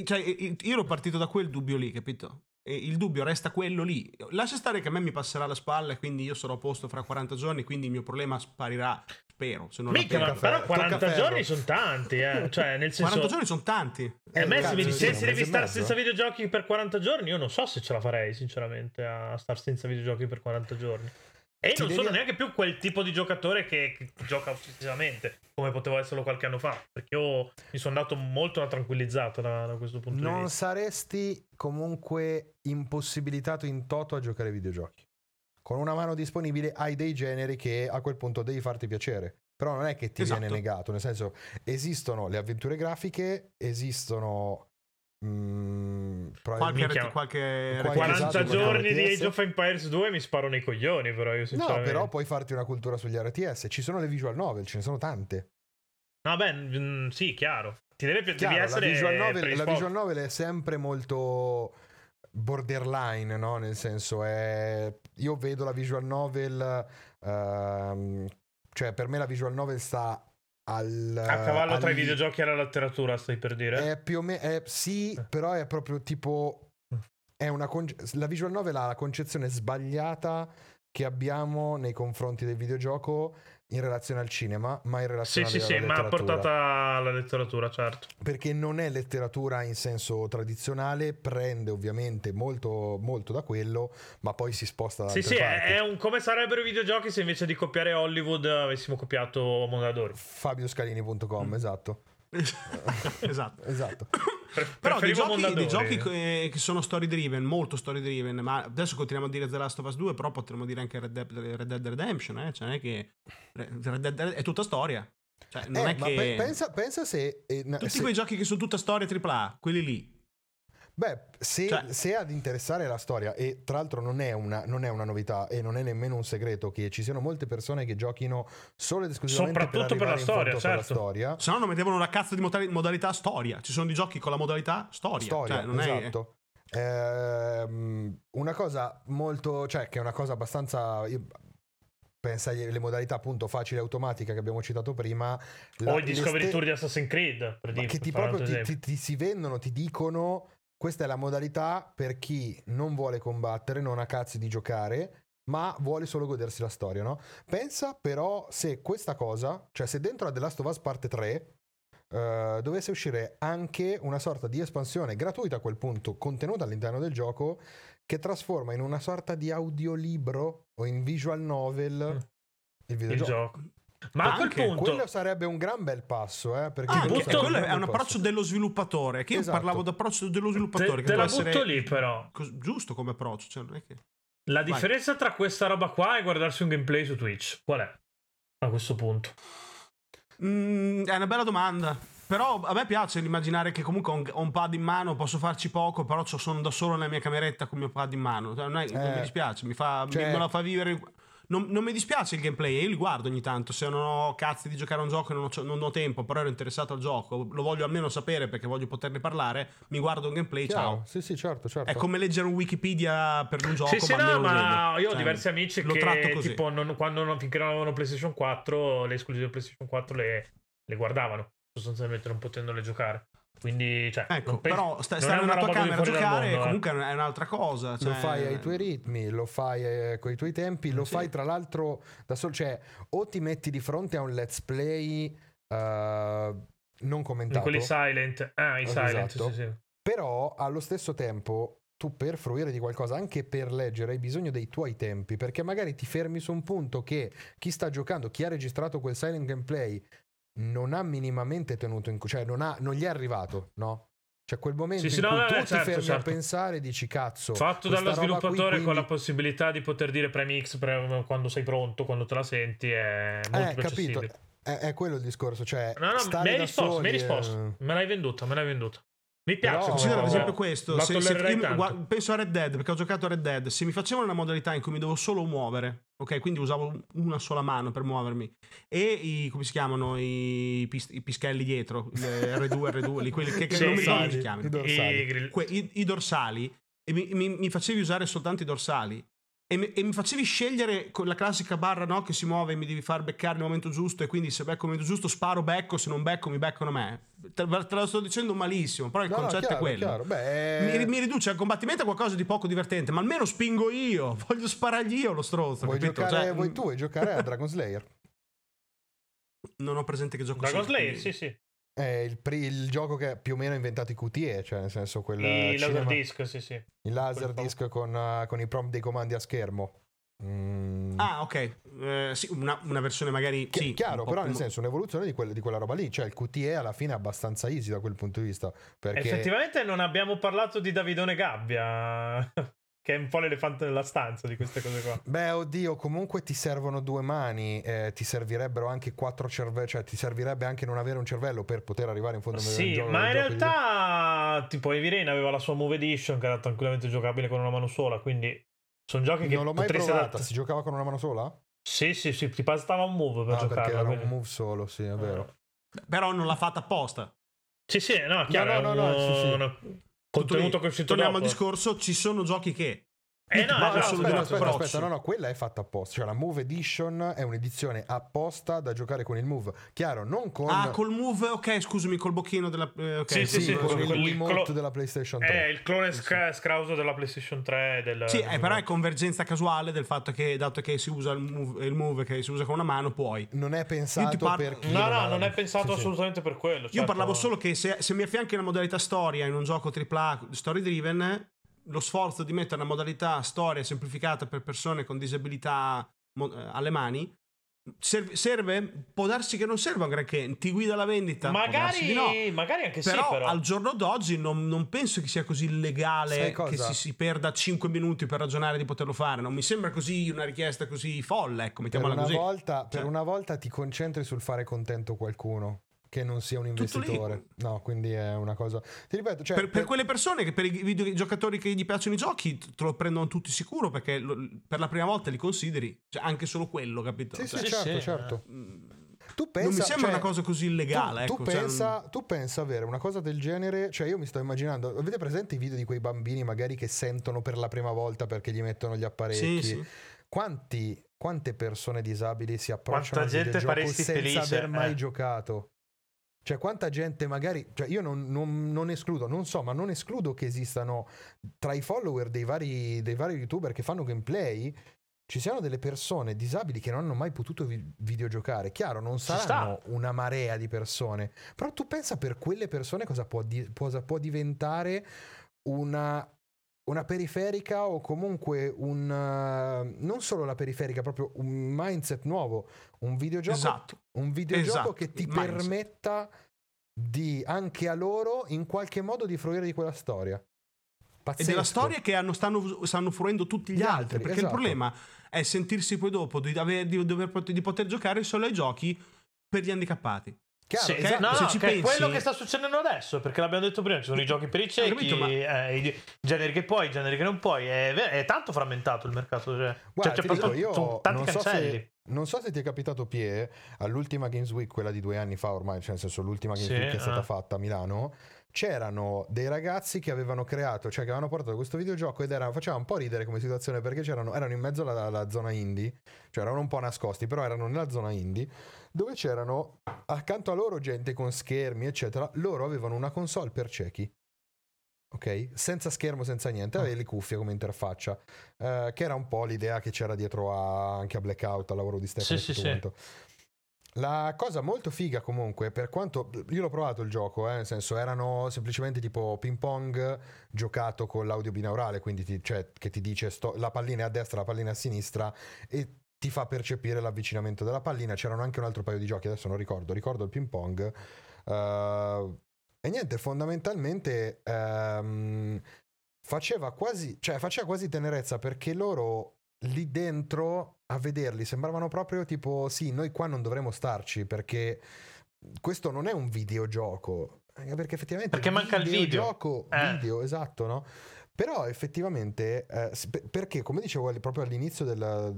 Cioè, io ero partito da quel dubbio lì, capito? E il dubbio resta quello lì. Lascia stare che a me mi passerà la spalla e quindi io sarò a posto fra 40 giorni, quindi il mio problema sparirà, spero. Se non Mica, ma però 40 giorni sono tanti, eh. Cioè, nel senso... 40 giorni sono tanti. E a me se mi dicessi devi stare senza videogiochi per 40 giorni, io non so se ce la farei, sinceramente, a stare senza videogiochi per 40 giorni. E io non devi... sono neanche più quel tipo di giocatore che, che gioca ossessivamente come potevo esserlo qualche anno fa. Perché io mi sono dato molto tranquillizzato da, da questo punto non di vista. Non saresti comunque impossibilitato in toto a giocare ai videogiochi. Con una mano disponibile hai dei generi che a quel punto devi farti piacere. Però non è che ti esatto. viene negato, nel senso esistono le avventure grafiche, esistono Mm, qualche, qualche, qualche 40 esatto, giorni di Age of Empires 2 mi sparo nei coglioni però io sinceramente. no però puoi farti una cultura sugli RTS ci sono le visual novel ce ne sono tante. No beh mm, sì chiaro. Ti deve, devi essere la visual, novel, la visual novel è sempre molto borderline no? Nel senso è io vedo la visual novel uh, cioè per me la visual novel sta al, a cavallo al... tra i videogiochi e la letteratura, stai per dire? È più o meno, sì, eh. però è proprio tipo, è una conce- la visual novel ha la concezione sbagliata che abbiamo nei confronti del videogioco in relazione al cinema, ma in relazione sì, alla Sì, sì, sì, ma portata alla letteratura, certo. Perché non è letteratura in senso tradizionale, prende ovviamente molto, molto da quello, ma poi si sposta da Sì, sì, parti. è un come sarebbero i videogiochi se invece di copiare Hollywood avessimo copiato Mondadori. Fabioscalini.com, mm. esatto. esatto. esatto. Però dei giochi, dei giochi, che sono story driven, molto story driven, ma adesso continuiamo a dire The Last of Us 2, però potremmo dire anche Red Dead, Red Dead Redemption, eh? cioè non è che Red Dead è tutta storia. Cioè, non eh, è che... pensa, pensa se... Eh, Tutti se... quei giochi che sono tutta storia AAA, quelli lì, Beh, se, cioè, se, ad interessare la storia, e tra l'altro non è, una, non è, una, novità e non è nemmeno un segreto che ci siano molte persone che giochino solo ed esclusivamente Soprattutto per, per la storia, certo. la storia. Se no non mettevano una cazzo di modalità storia. Ci sono dei giochi con la modalità storia. Storia, cioè, esatto. È... Ehm, una cosa molto, cioè che è una cosa abbastanza pensa alle modalità appunto facile e automatica che abbiamo citato prima la, o i Discovery ste... Tour di Assassin's Creed per dire, che ti proprio ti, ti, ti, si vendono ti dicono questa è la modalità per chi non vuole combattere, non ha cazzi di giocare, ma vuole solo godersi la storia, no? Pensa però se questa cosa, cioè se dentro a The Last of Us parte 3 uh, dovesse uscire anche una sorta di espansione gratuita a quel punto, contenuta all'interno del gioco, che trasforma in una sorta di audiolibro o in visual novel mm. il videogioco. Il gioco. Ma a quel punto quello sarebbe un gran bel passo, eh, perché ah, anche, quello è un approccio dello sviluppatore. Che io esatto. parlavo d'approccio dello sviluppatore. Te, te la butto essere... lì, però. Giusto come approccio. Cioè, non è che... La differenza Vai. tra questa roba qua e guardarsi un gameplay su Twitch, qual è? A questo punto, mm, è una bella domanda. Però a me piace immaginare che comunque ho un, pad in mano, posso farci poco, però sono da solo nella mia cameretta con il mio pad in mano. Cioè, non, è, eh, non mi eh, dispiace, mi fa, cioè... mi, me la fa vivere non, non, mi dispiace il gameplay, io li guardo ogni tanto, se non ho cazzi di giocare a un gioco e non ho, non ho, tempo, però ero interessato al gioco, lo voglio almeno sapere perché voglio poterne parlare, mi guardo un gameplay, Chiaro. ciao. Sì, sì, certo, certo. È come leggere un Wikipedia per un gioco, sì, sì, ma no, ma io ho cioè, diversi amici che tipo non, quando non, finché non avevano PlayStation 4, le esclusive PlayStation 4 le, le guardavano, sostanzialmente non potendole giocare. Quindi, cioè, ecco, penso, però sta, stare nella tua camera a giocare mondo, eh. comunque è un'altra cosa. Cioè... Lo fai ai tuoi ritmi, lo fai eh, con i tuoi tempi, lo sì. fai tra l'altro da solo. Cioè, o ti metti di fronte a un let's play uh, non commentato. Quelli silent. Ah, i esatto. silent, sì, sì. Però allo stesso tempo tu per fruire di qualcosa, anche per leggere, hai bisogno dei tuoi tempi, perché magari ti fermi su un punto che chi sta giocando, chi ha registrato quel silent gameplay, non ha minimamente tenuto in cioè non, ha, non gli è arrivato, no? Cioè quel momento sì, in cui no, tu certo, ti fermi certo. a pensare e dici cazzo. Fatto dallo sviluppatore quindi... con la possibilità di poter dire premix pre- quando sei pronto, quando te la senti, è molto eh, capito. È, è, quello il discorso, cioè No, no, mi hai risposto, mi hai risposto. Me l'hai venduta, me l'hai venduta. Mi piace. Considera ad esempio questo. Se, se io, penso a Red Dead, perché ho giocato a Red Dead. Se mi facevano una modalità in cui mi devo solo muovere, ok? Quindi usavo una sola mano per muovermi. E i, come si chiamano, i, pis, i pischelli dietro, R2, R2, li, quelli che, che sì, non mi ricordo come si chiamano. I dorsali. I, i dorsali e mi, mi, mi, facevi usare soltanto i dorsali e mi, e mi, facevi scegliere con la classica barra no, che si muove e mi devi far beccare nel momento giusto e quindi se becco nel momento giusto sparo becco, se non becco mi beccano me. Te, te lo sto dicendo malissimo, però il no, concetto no, chiaro, è quello. Beh, mi, mi, riduce al combattimento a qualcosa di poco divertente, ma almeno spingo io, voglio sparargli io lo stronzo. Vuoi, giocare, cioè, vuoi tu vuoi giocare a Dragon Slayer? Non ho presente che gioco Dragon Slayer, sì sì. È il, il, gioco che più o meno ha inventato i QTE, cioè nel senso quel il laser disc, sì, sì. Il laser disc con, uh, con, i prompt dei comandi a schermo. Mm. Ah, ok. Eh, sì, una, una, versione magari. Ch- sì, chiaro, però nel senso un'evoluzione di, quelle, di, quella roba lì. Cioè, il QTE alla fine è abbastanza easy da quel punto di vista. Perché... Effettivamente non abbiamo parlato di Davidone Gabbia. Che è un po' l'elefante nella stanza di queste cose qua. Beh, oddio, comunque ti servono due mani, eh, ti servirebbero anche quattro cervelli, cioè ti servirebbe anche non avere un cervello per poter arrivare in fondo a Sì, gioco, ma in realtà, di... tipo Rain aveva la sua Move Edition che era tranquillamente giocabile con una mano sola, quindi sono giochi che Non l'ho mai provata, adatt- si giocava con una mano sola? Sì, sì, sì, ti bastava un move per ah, giocare. perché era quindi... un move solo, sì, è vero. Però non l'ha fatta apposta. Sì, sì, no, chiaro, no, no, no, no, sì, sì. Una... Contenuto che uscito Torniamo al discorso, ci sono giochi che eh no, no, no aspetta, aspetta, aspetta, no, no, quella è fatta apposta. Cioè, la Move Edition è un'edizione apposta da giocare con il Move. Chiaro, non con. Ah, col Move, ok, scusami, col bocchino della. Eh, okay, sì, sì, sì, con, con il remote clo- della PlayStation 3. È il clone sc- scrauso della PlayStation 3. Del, sì, del eh, però è convergenza casuale del fatto che, dato che si usa il move, il move, che si usa con una mano, puoi. Non è pensato par- per chi. No, no, non è pensato sì, assolutamente per quello. Certo. Io parlavo solo che se, se mi affianchi una modalità storia in un gioco AAA story driven lo sforzo di mettere una modalità storia semplificata per persone con disabilità mo- eh, alle mani serve, serve, Può darsi che non serva un granché. Ti guida la vendita. Magari, no. magari anche però, sì. Però al giorno d'oggi non, non penso che sia così illegale che si, si, perda 5 minuti per ragionare di poterlo fare. Non mi sembra così una richiesta così folle. Ecco, mettiamola per una così. Volta, cioè. Per una volta ti concentri sul fare contento qualcuno che non sia un investitore. No, quindi è una cosa. Ti ripeto, cioè, per, per, per, quelle persone che per i videogiocatori che gli piacciono i giochi te lo prendono tutti sicuro perché lo, per la prima volta li consideri, cioè anche solo quello, capito? Sì, cioè, sì, certo, sì, certo. Mm, tu pensa, non mi sembra cioè, una cosa così illegale. Tu, ecco, tu, pensa, cioè, tu pensa avere una cosa del genere? Cioè, io mi sto immaginando. Avete presente i video di quei bambini magari che sentono per la prima volta perché gli mettono gli apparecchi? Sì, sì. Quanti, quante persone disabili si approcciano Quanta gente senza felice, aver mai eh. giocato? Cioè, quanta gente magari. Cioè, io non, non, non, escludo, non so, ma non escludo che esistano tra i follower dei vari, dei vari youtuber che fanno gameplay. Ci siano delle persone disabili che non hanno mai potuto vi- videogiocare. Chiaro, non saranno una marea di persone. Però tu pensa per quelle persone cosa può, di- cosa può diventare una una periferica o comunque un uh, non solo la periferica, proprio un mindset nuovo, un videogioco, esatto. Un videogioco esatto. che ti permetta di anche a loro in qualche modo di fruire di quella storia. Pazzesco. E della storia che hanno, stanno, stanno, fruendo tutti gli, gli altri, altri, perché esatto. il problema è sentirsi poi dopo di, aver, di, dover, di poter giocare solo ai giochi per gli handicappati. Chiaro, sì, esatto. no, no, che pensi... è quello che sta succedendo adesso, perché l'abbiamo detto prima, ci sono i giochi per i ciechi, capito, ma... eh, i generi che puoi, i generi che non puoi, è, è tanto frammentato il mercato, cioè, Guarda, cioè, c'è proprio io tanti non cancelli. So se, non so se ti è capitato Pie, all'ultima Games Week, quella di due anni fa ormai, cioè nel senso l'ultima Games sì, Week che è stata ah. fatta a Milano, c'erano dei ragazzi che avevano creato, cioè che avevano portato questo videogioco ed era, faceva un po' ridere come situazione perché c'erano, erano in mezzo alla, alla zona indie, cioè erano un po' nascosti, però erano nella zona indie dove c'erano accanto a loro gente con schermi, eccetera. Loro avevano una console per ciechi. Ok? Senza schermo, senza niente, aveva le cuffie come interfaccia, eh, che era un po' l'idea che c'era dietro a, anche a Blackout, al lavoro di Stefano. Sì, sì, sì. La cosa molto figa comunque, per quanto io l'ho provato il gioco, eh, nel senso erano semplicemente tipo ping pong giocato con l'audio binaurale, quindi ti, cioè, che ti dice sto, la pallina è a destra, la pallina è a sinistra e ti fa percepire l'avvicinamento della pallina. C'erano anche un altro paio di giochi, adesso non ricordo, ricordo il ping pong. Uh, e niente, fondamentalmente um, faceva quasi, cioè faceva quasi tenerezza perché loro lì dentro a vederli sembravano proprio tipo sì, noi qua non dovremmo starci perché questo non è un videogioco. Perché effettivamente perché manca il video. Gioco, eh. video, esatto, no? Però effettivamente, eh, perché come dicevo proprio all'inizio del,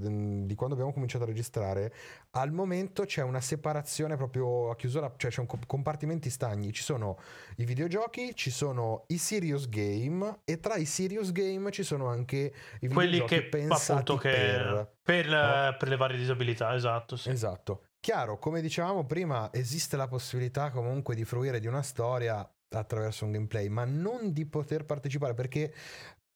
di quando abbiamo cominciato a registrare, al momento c'è una separazione proprio a chiusura, cioè c'è un compartimenti stagni, ci sono i videogiochi, ci sono i serious game e tra i serious game ci sono anche i videogiochi Quelli che appunto che per, per, no? per le varie disabilità, esatto. Sì. Esatto. Chiaro, come dicevamo prima, esiste la possibilità comunque di fruire di una storia attraverso un gameplay, ma non di poter partecipare perché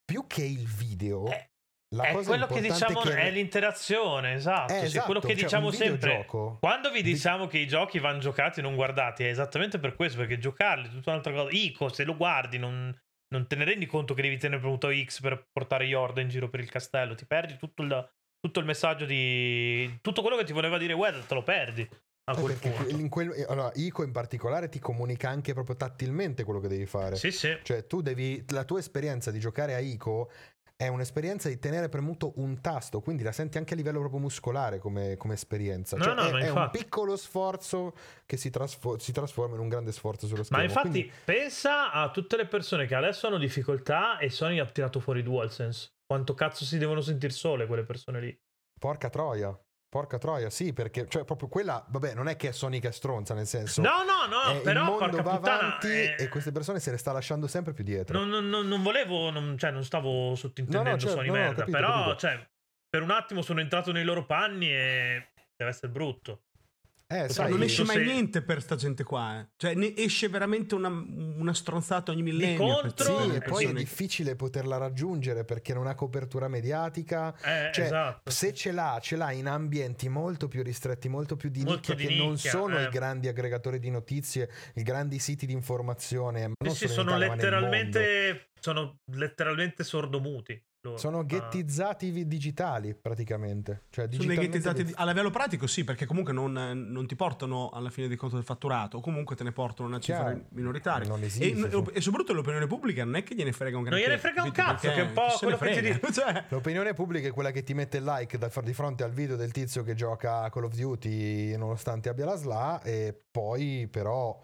più che il video... Eh. La è quello che diciamo che... è l'interazione, esatto. È esatto, quello che cioè diciamo sempre. Quando vi diciamo che i giochi vanno giocati e non guardati, è esattamente per questo, perché giocarli è tutta un'altra cosa. Ico, se lo guardi, non, non te ne rendi conto che devi tenere premuto X per portare Yorda in giro per il castello. Ti perdi tutto il, tutto il messaggio di. tutto quello che ti voleva dire Weather, te lo perdi. Quel. In quel, allora, ICO in particolare ti comunica anche proprio tattilmente quello che devi fare. Sì, sì. Cioè, tu devi. La tua esperienza di giocare a ICO è un'esperienza di tenere premuto un tasto, quindi la senti anche a livello proprio muscolare come, come esperienza. No, cioè, no, è, è un piccolo sforzo che si, trasfo- si, trasforma in un grande sforzo sullo schermo. Ma infatti, quindi... pensa a tutte le persone che adesso hanno difficoltà e Sony ha tirato fuori DualSense. Quanto cazzo si devono sentire sole quelle persone lì? Porca troia. Porca troia, sì, perché cioè, proprio quella, vabbè, non è che è è stronza, nel senso. No, no, no, però il mondo va puttana, avanti eh... e queste persone se le sta lasciando sempre più dietro. Non, non, non volevo, non, cioè, non stavo sottintendendo no, no, cioè, Sony no, merda, capito, però, capito. cioè, per un attimo sono entrato nei loro panni e deve essere brutto. Eh, sai, non esce mai se... niente per sta gente qua. Eh. Cioè, ne esce veramente una, una stronzata ogni millennio. Contro, sì, e poi è difficile poterla raggiungere perché non ha copertura mediatica. Eh, cioè, esatto. se ce l'ha, ce l'ha in ambienti molto più ristretti, molto più di molto nicchia, di che nicchia, non sono eh. i grandi aggregatori di notizie, i grandi siti di informazione. Ma sì, sì, sono Italia, letteralmente, sono letteralmente sordomuti. Sono ghettizzati uh, digitali praticamente. Cioè, sono ghettizzati di... a livello pratico, sì, perché comunque non, non, ti portano alla fine dei conti del fatturato, o comunque te ne portano una cifra Chiaro, minoritaria. Non esiste, e, sì. e, soprattutto l'opinione pubblica non è che gliene frega un granché. Non gliene frega un cazzo, che è un po' quello che ti dico. Cioè... L'opinione pubblica è quella che ti mette il like da far di fronte al video del tizio che gioca a Call of Duty nonostante abbia la SLA e poi però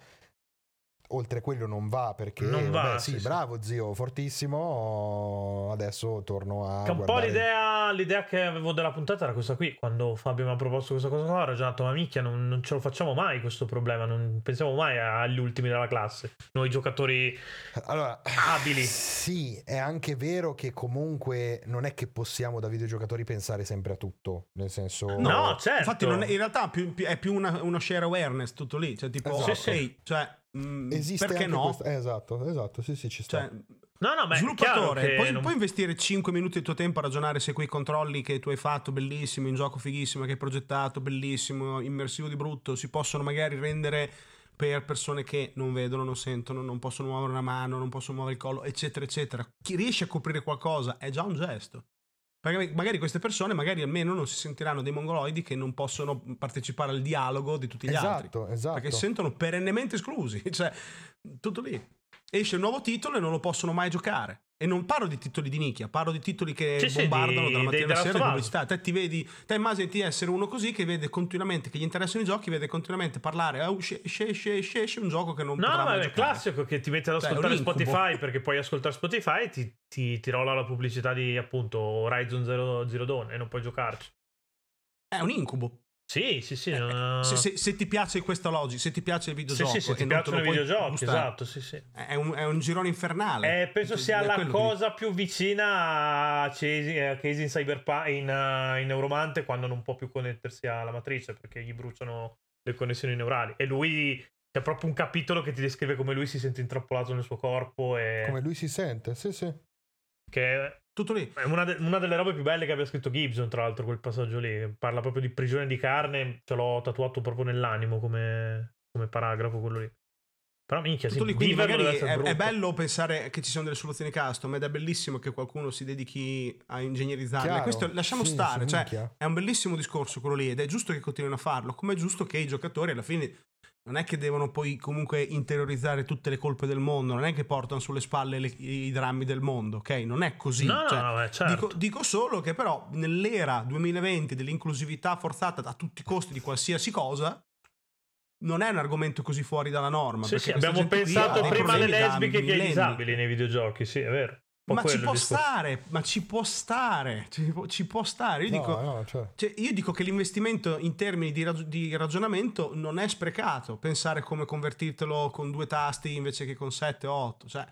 oltre quello non va perché non va, vabbè, sì, sì, bravo zio, fortissimo. Adesso torno a. Che un guardare... po' l'idea, l'idea, che avevo della puntata era questa qui. Quando Fabio mi ha proposto questa cosa qua, ho ragionato, ma minchia, non, non, ce lo facciamo mai questo problema. Non pensiamo mai agli ultimi della classe. Noi giocatori allora, abili. Sì, è anche vero che comunque non è che possiamo da videogiocatori pensare sempre a tutto. Nel senso. No, certo. Infatti, è, in realtà più, più, è più una, uno share awareness tutto lì. Cioè, tipo, esatto. sì, sì. cioè Mm, Esiste perché no? Questo. Eh, esatto, esatto, sì, sì, ci sta. Cioè, no, no, ma sviluppatore, puoi, non... puoi, investire 5 minuti del tuo tempo a ragionare se quei controlli che tu hai fatto, bellissimo, in gioco fighissimo, che hai progettato, bellissimo, immersivo di brutto, si possono magari rendere per persone che non vedono, non sentono, non possono muovere una mano, non possono muovere il collo, eccetera, eccetera. Chi riesce a coprire qualcosa è già un gesto. Perché magari queste persone, magari almeno non si sentiranno dei mongoloidi che non possono partecipare al dialogo di tutti gli esatto, altri. Esatto, Perché si sentono perennemente esclusi. Cioè, tutto lì. Esce un nuovo titolo e non lo possono mai giocare. E non parlo di titoli di nicchia, parlo di titoli che sì, bombardano sì, dalla mattina alla sera di pubblicità. Te ti vedi, te immagini di essere uno così che vede continuamente, che gli interessano i giochi, vede continuamente parlare, oh, esce, esce, esce, esce un gioco che non no, potrà ma è classico che ti metti ad ascoltare cioè, Spotify perché puoi ascoltare Spotify e ti, ti, ti rolla la pubblicità di appunto Horizon Zero, Zero Dawn e non puoi giocarci. È un incubo. Sì, sì, sì. Eh, no... se, se, se, ti piace questa logica, se ti piace il videogioco, sì, sì, se ti piacciono i videogiochi, gustare, esatto, sì, sì. È un, è un girone infernale. Eh, penso sia la cosa che... più vicina a Case in Cyberpunk, in, uh, in Neuromante, quando non può più connettersi alla matrice perché gli bruciano le connessioni neurali. E lui c'è proprio un capitolo che ti descrive come lui si sente intrappolato nel suo corpo. E... Come lui si sente, sì, sì. Che tutto lì. È una, de- una, delle robe più belle che abbia scritto Gibson, tra l'altro, quel passaggio lì. Parla proprio di prigione di carne, ce l'ho tatuato proprio nell'animo come, come paragrafo quello lì. Però minchia, Tutto sì, lì, quindi magari è, è, bello pensare che ci siano delle soluzioni custom ed è bellissimo che qualcuno si dedichi a ingegnerizzarle. Chiaro, Questo lasciamo sì, stare, cioè, è un bellissimo discorso quello lì ed è giusto che continuino a farlo, come è giusto che i giocatori alla fine non è che devono poi comunque interiorizzare tutte le colpe del mondo, non è che portano sulle spalle le, i drammi del mondo, ok? Non è così. No, cioè, no, certo. dico, dico, solo che però nell'era 2020 dell'inclusività forzata a tutti i costi di qualsiasi cosa, non è un argomento così fuori dalla norma. Sì, sì abbiamo pensato prima alle lesbiche che ai disabili nei videogiochi, sì, è vero. Ma ci può stare, ma ci può stare, ci può, ci può stare. Io, no, dico, no, cioè. Cioè, io, dico, che l'investimento in termini di, rag- di, ragionamento non è sprecato. Pensare come convertirtelo con due tasti invece che con sette o otto. Cioè,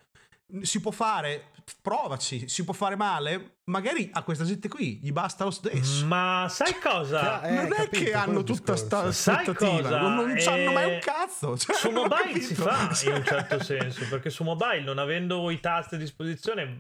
si può fare, provaci, si può fare male, magari a questa gente qui gli basta lo stesso. Ma sai cosa? Eh, non è capito, che hanno tutta sta aspettativa, non, non eh, hanno mai un cazzo. Cioè, su mobile si fa in un certo senso, perché su mobile non avendo i tasti a disposizione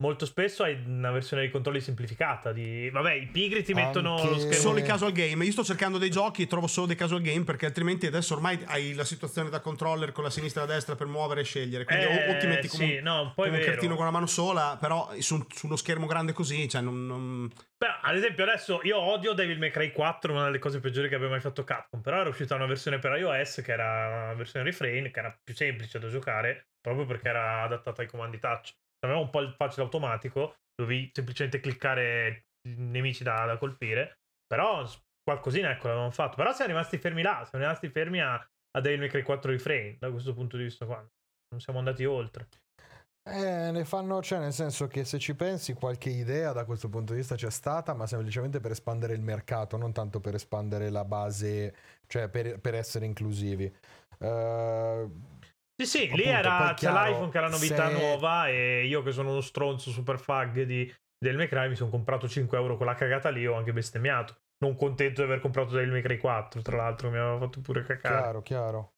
molto spesso hai una versione dei controlli semplificata. Di... Vabbè, i pigri ti mettono Anche... lo schermo. Solo i casual game. Io sto cercando dei giochi e trovo solo dei casual game perché altrimenti adesso ormai hai la situazione da controller con la sinistra e la destra per muovere e scegliere. Quindi eh, o, ti metti come, sì, un, no, come un cartino con la mano sola, però su, su uno schermo grande così, cioè non, non... Beh, ad esempio adesso io odio Devil May Cry 4, una delle cose peggiori che abbia mai fatto Capcom, però era uscita una versione per iOS che era una versione refrain, che era più semplice da giocare, proprio perché era adattata ai comandi touch aveva un po' il facile automatico dovevi semplicemente cliccare nemici da, da colpire. Però qualcosina ecco l'avevamo fatto. Però siamo rimasti fermi là, siamo rimasti fermi a, a Devil May Cry 4 refrain da questo punto di vista qua. Non siamo andati oltre. Eh, ne fanno, cioè nel senso che se ci pensi qualche idea da questo punto di vista c'è stata, ma semplicemente per espandere il mercato, non tanto per espandere la base, cioè per, per essere inclusivi. Uh, sì, sì, appunto, lì era, c'è l'iPhone che la novità se... nuova e io che sono uno stronzo super fag di, del May mi sono comprato 5 euro quella cagata lì ho anche bestemmiato. Non contento di aver comprato del May 4, tra l'altro mi aveva fatto pure cacare. Chiaro, chiaro.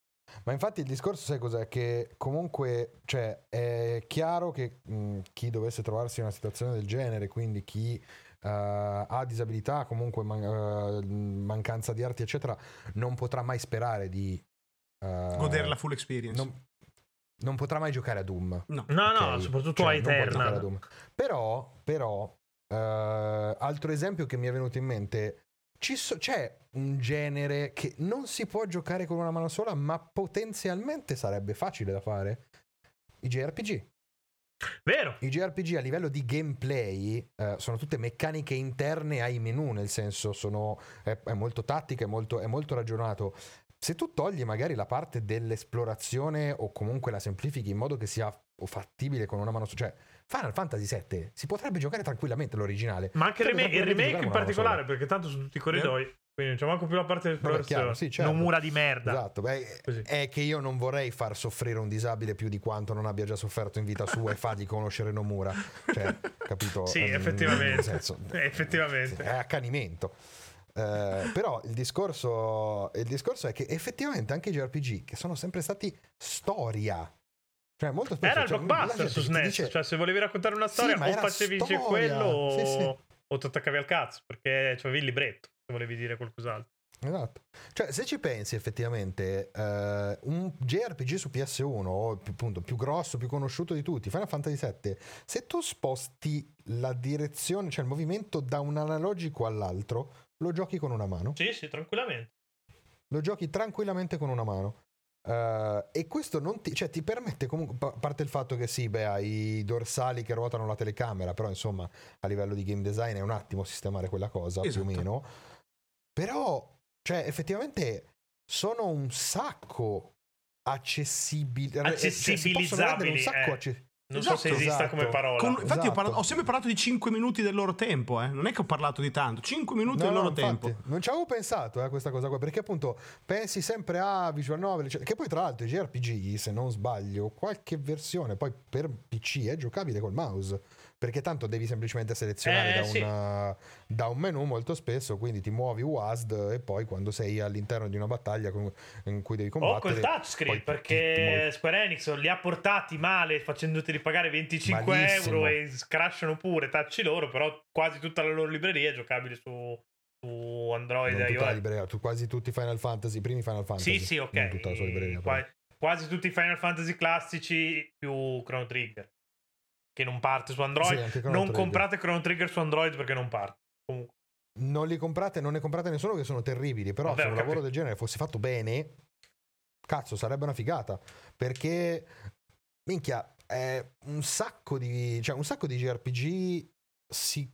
Ma infatti il discorso sai cos'è? Che comunque cioè, è chiaro che mh, chi dovesse trovarsi in una situazione del genere, quindi chi uh, ha disabilità, comunque man- uh, mancanza di arti, eccetera, non potrà mai sperare di uh, godere la full experience. Non, non potrà mai giocare a Doom. No, no, okay? no soprattutto cioè, a Eternal. Però, però uh, altro esempio che mi è venuto in mente, so- c'è un genere che non si può giocare con una mano sola, ma potenzialmente sarebbe facile da fare. I JRPG. Vero. I JRPG a livello di gameplay uh, sono tutte meccaniche interne ai menu, nel senso sono, è, è molto tattica, è molto, è molto ragionato. Se tu togli magari la parte dell'esplorazione o comunque la semplifichi in modo che sia fattibile con una mano su, cioè Final Fantasy VII si potrebbe giocare tranquillamente l'originale. Ma anche il remake, il remake in particolare, perché tanto sono tutti i corridoi. Eh? Quindi non c'è manco più la parte dell'esplorazione. Sì, certo. Non mura di merda. Esatto. Beh, è che io non vorrei far soffrire un disabile più di quanto non abbia già sofferto in vita sua e fargli conoscere Nomura. Cioè, capito? Sì, um, effettivamente. Senso, effettivamente. È accanimento. Eh, però il discorso, il discorso è che effettivamente anche i JRPG, che sono sempre stati storia, cioè, molto spesso, era il cioè, blockbuster su SNES, dice... cioè se volevi raccontare una storia sì, o facevi storia. quello sì, sì. o ti attaccavi al cazzo perché avevi il libretto se volevi dire qualcos'altro. Esatto. Cioè, se ci pensi effettivamente, uh, un JRPG su PS1, o appunto più grosso, più conosciuto di tutti, Final Fantasy VII, se tu sposti la direzione, cioè il movimento da un analogico all'altro, lo giochi con una mano. Sì, sì, tranquillamente. Lo giochi tranquillamente con una mano. Uh, e questo non ti, cioè, ti permette comunque, a parte il fatto che sì, beh, hai i dorsali che ruotano la telecamera, però insomma a livello di game design è un attimo sistemare quella cosa, esatto. più o esatto. meno. Però, cioè, effettivamente sono un sacco accessibili, accessibilizzabili. Cioè, un sacco eh. accessibili non esatto, so se esatto, esista esatto. come parola. Con, infatti, esatto. ho, parlato, ho, sempre parlato di 5 minuti del loro tempo, eh. non è che ho parlato di tanto. 5 minuti no, del loro infatti, tempo. Non ci avevo pensato a eh, questa cosa qua, perché appunto pensi sempre a visual novel, cioè, che poi tra l'altro i JRPG, se non sbaglio, qualche versione poi per PC è giocabile col mouse perché tanto devi semplicemente selezionare eh, da, una, sì. da, un menu molto spesso, quindi ti muovi WASD e poi quando sei all'interno di una battaglia in cui devi combattere... O col touchscreen, perché ti, Square Enix li ha portati male facendoti ripagare 25 Malissimo. euro e crashano pure, tacci loro, però quasi tutta la loro libreria è giocabile su, su Android e iOS. Libreria, tu, quasi tutti i Final Fantasy, i primi Final Fantasy. Sì, sì, ok. Tutta la sua libreria, quasi, quasi tutti i Final Fantasy classici più Chrono Trigger che non parte su Android. Sì, non comprate Chrono Trigger su Android perché non parte. Comunque. Non li comprate, non ne comprate nessuno che sono terribili, però Vabbè, se un capito. lavoro del genere fosse fatto bene, cazzo, sarebbe una figata. Perché, minchia, è un sacco di, cioè un sacco di JRPG si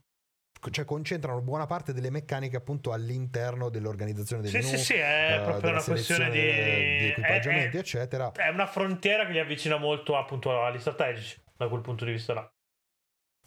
cioè concentrano buona parte delle meccaniche appunto all'interno dell'organizzazione del sì, menu, sì, sì, è uh, proprio una questione di, di equipaggiamenti, è, eccetera. È una frontiera che li avvicina molto appunto agli strategici da quel punto di vista là.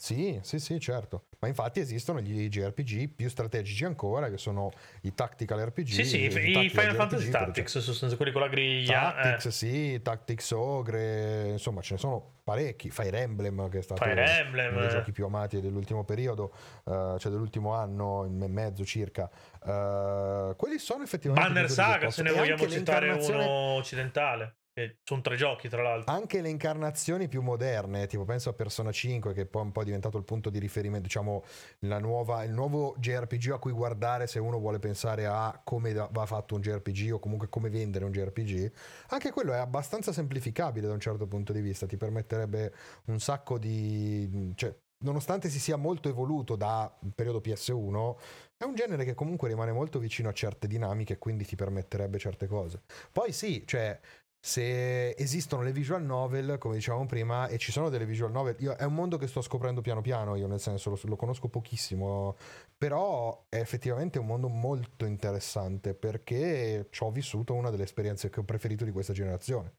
Sì, sì, sì, certo. Ma infatti esistono gli JRPG più strategici ancora, che sono i Tactical RPG. Sì, sì, i, Final Fantasy RPG, Tactics, sostanzialmente quelli con la griglia. Tactics, eh. sì, Tactics Ogre, insomma ce ne sono parecchi. Fire Emblem, che è stato Emblem, uno dei giochi più amati dell'ultimo periodo, uh, cioè dell'ultimo anno e mezzo circa. Uh, quelli sono effettivamente... Banner Saga, se ne vogliamo citare uno occidentale sono tre giochi, tra l'altro. Anche le incarnazioni più moderne, tipo penso a Persona 5, che poi è un po' diventato il punto di riferimento, diciamo, nuova, il nuovo JRPG a cui guardare se uno vuole pensare a come va fatto un JRPG o comunque come vendere un JRPG. Anche quello è abbastanza semplificabile da un certo punto di vista, ti permetterebbe un sacco di... Cioè, nonostante si sia molto evoluto da periodo PS1, è un genere che comunque rimane molto vicino a certe dinamiche e quindi ti permetterebbe certe cose. Poi sì, cioè se esistono le visual novel, come dicevamo prima, e ci sono delle visual novel, io, è un mondo che sto scoprendo piano piano, io nel senso lo, lo, conosco pochissimo, però è effettivamente un mondo molto interessante perché ci ho vissuto una delle esperienze che ho preferito di questa generazione,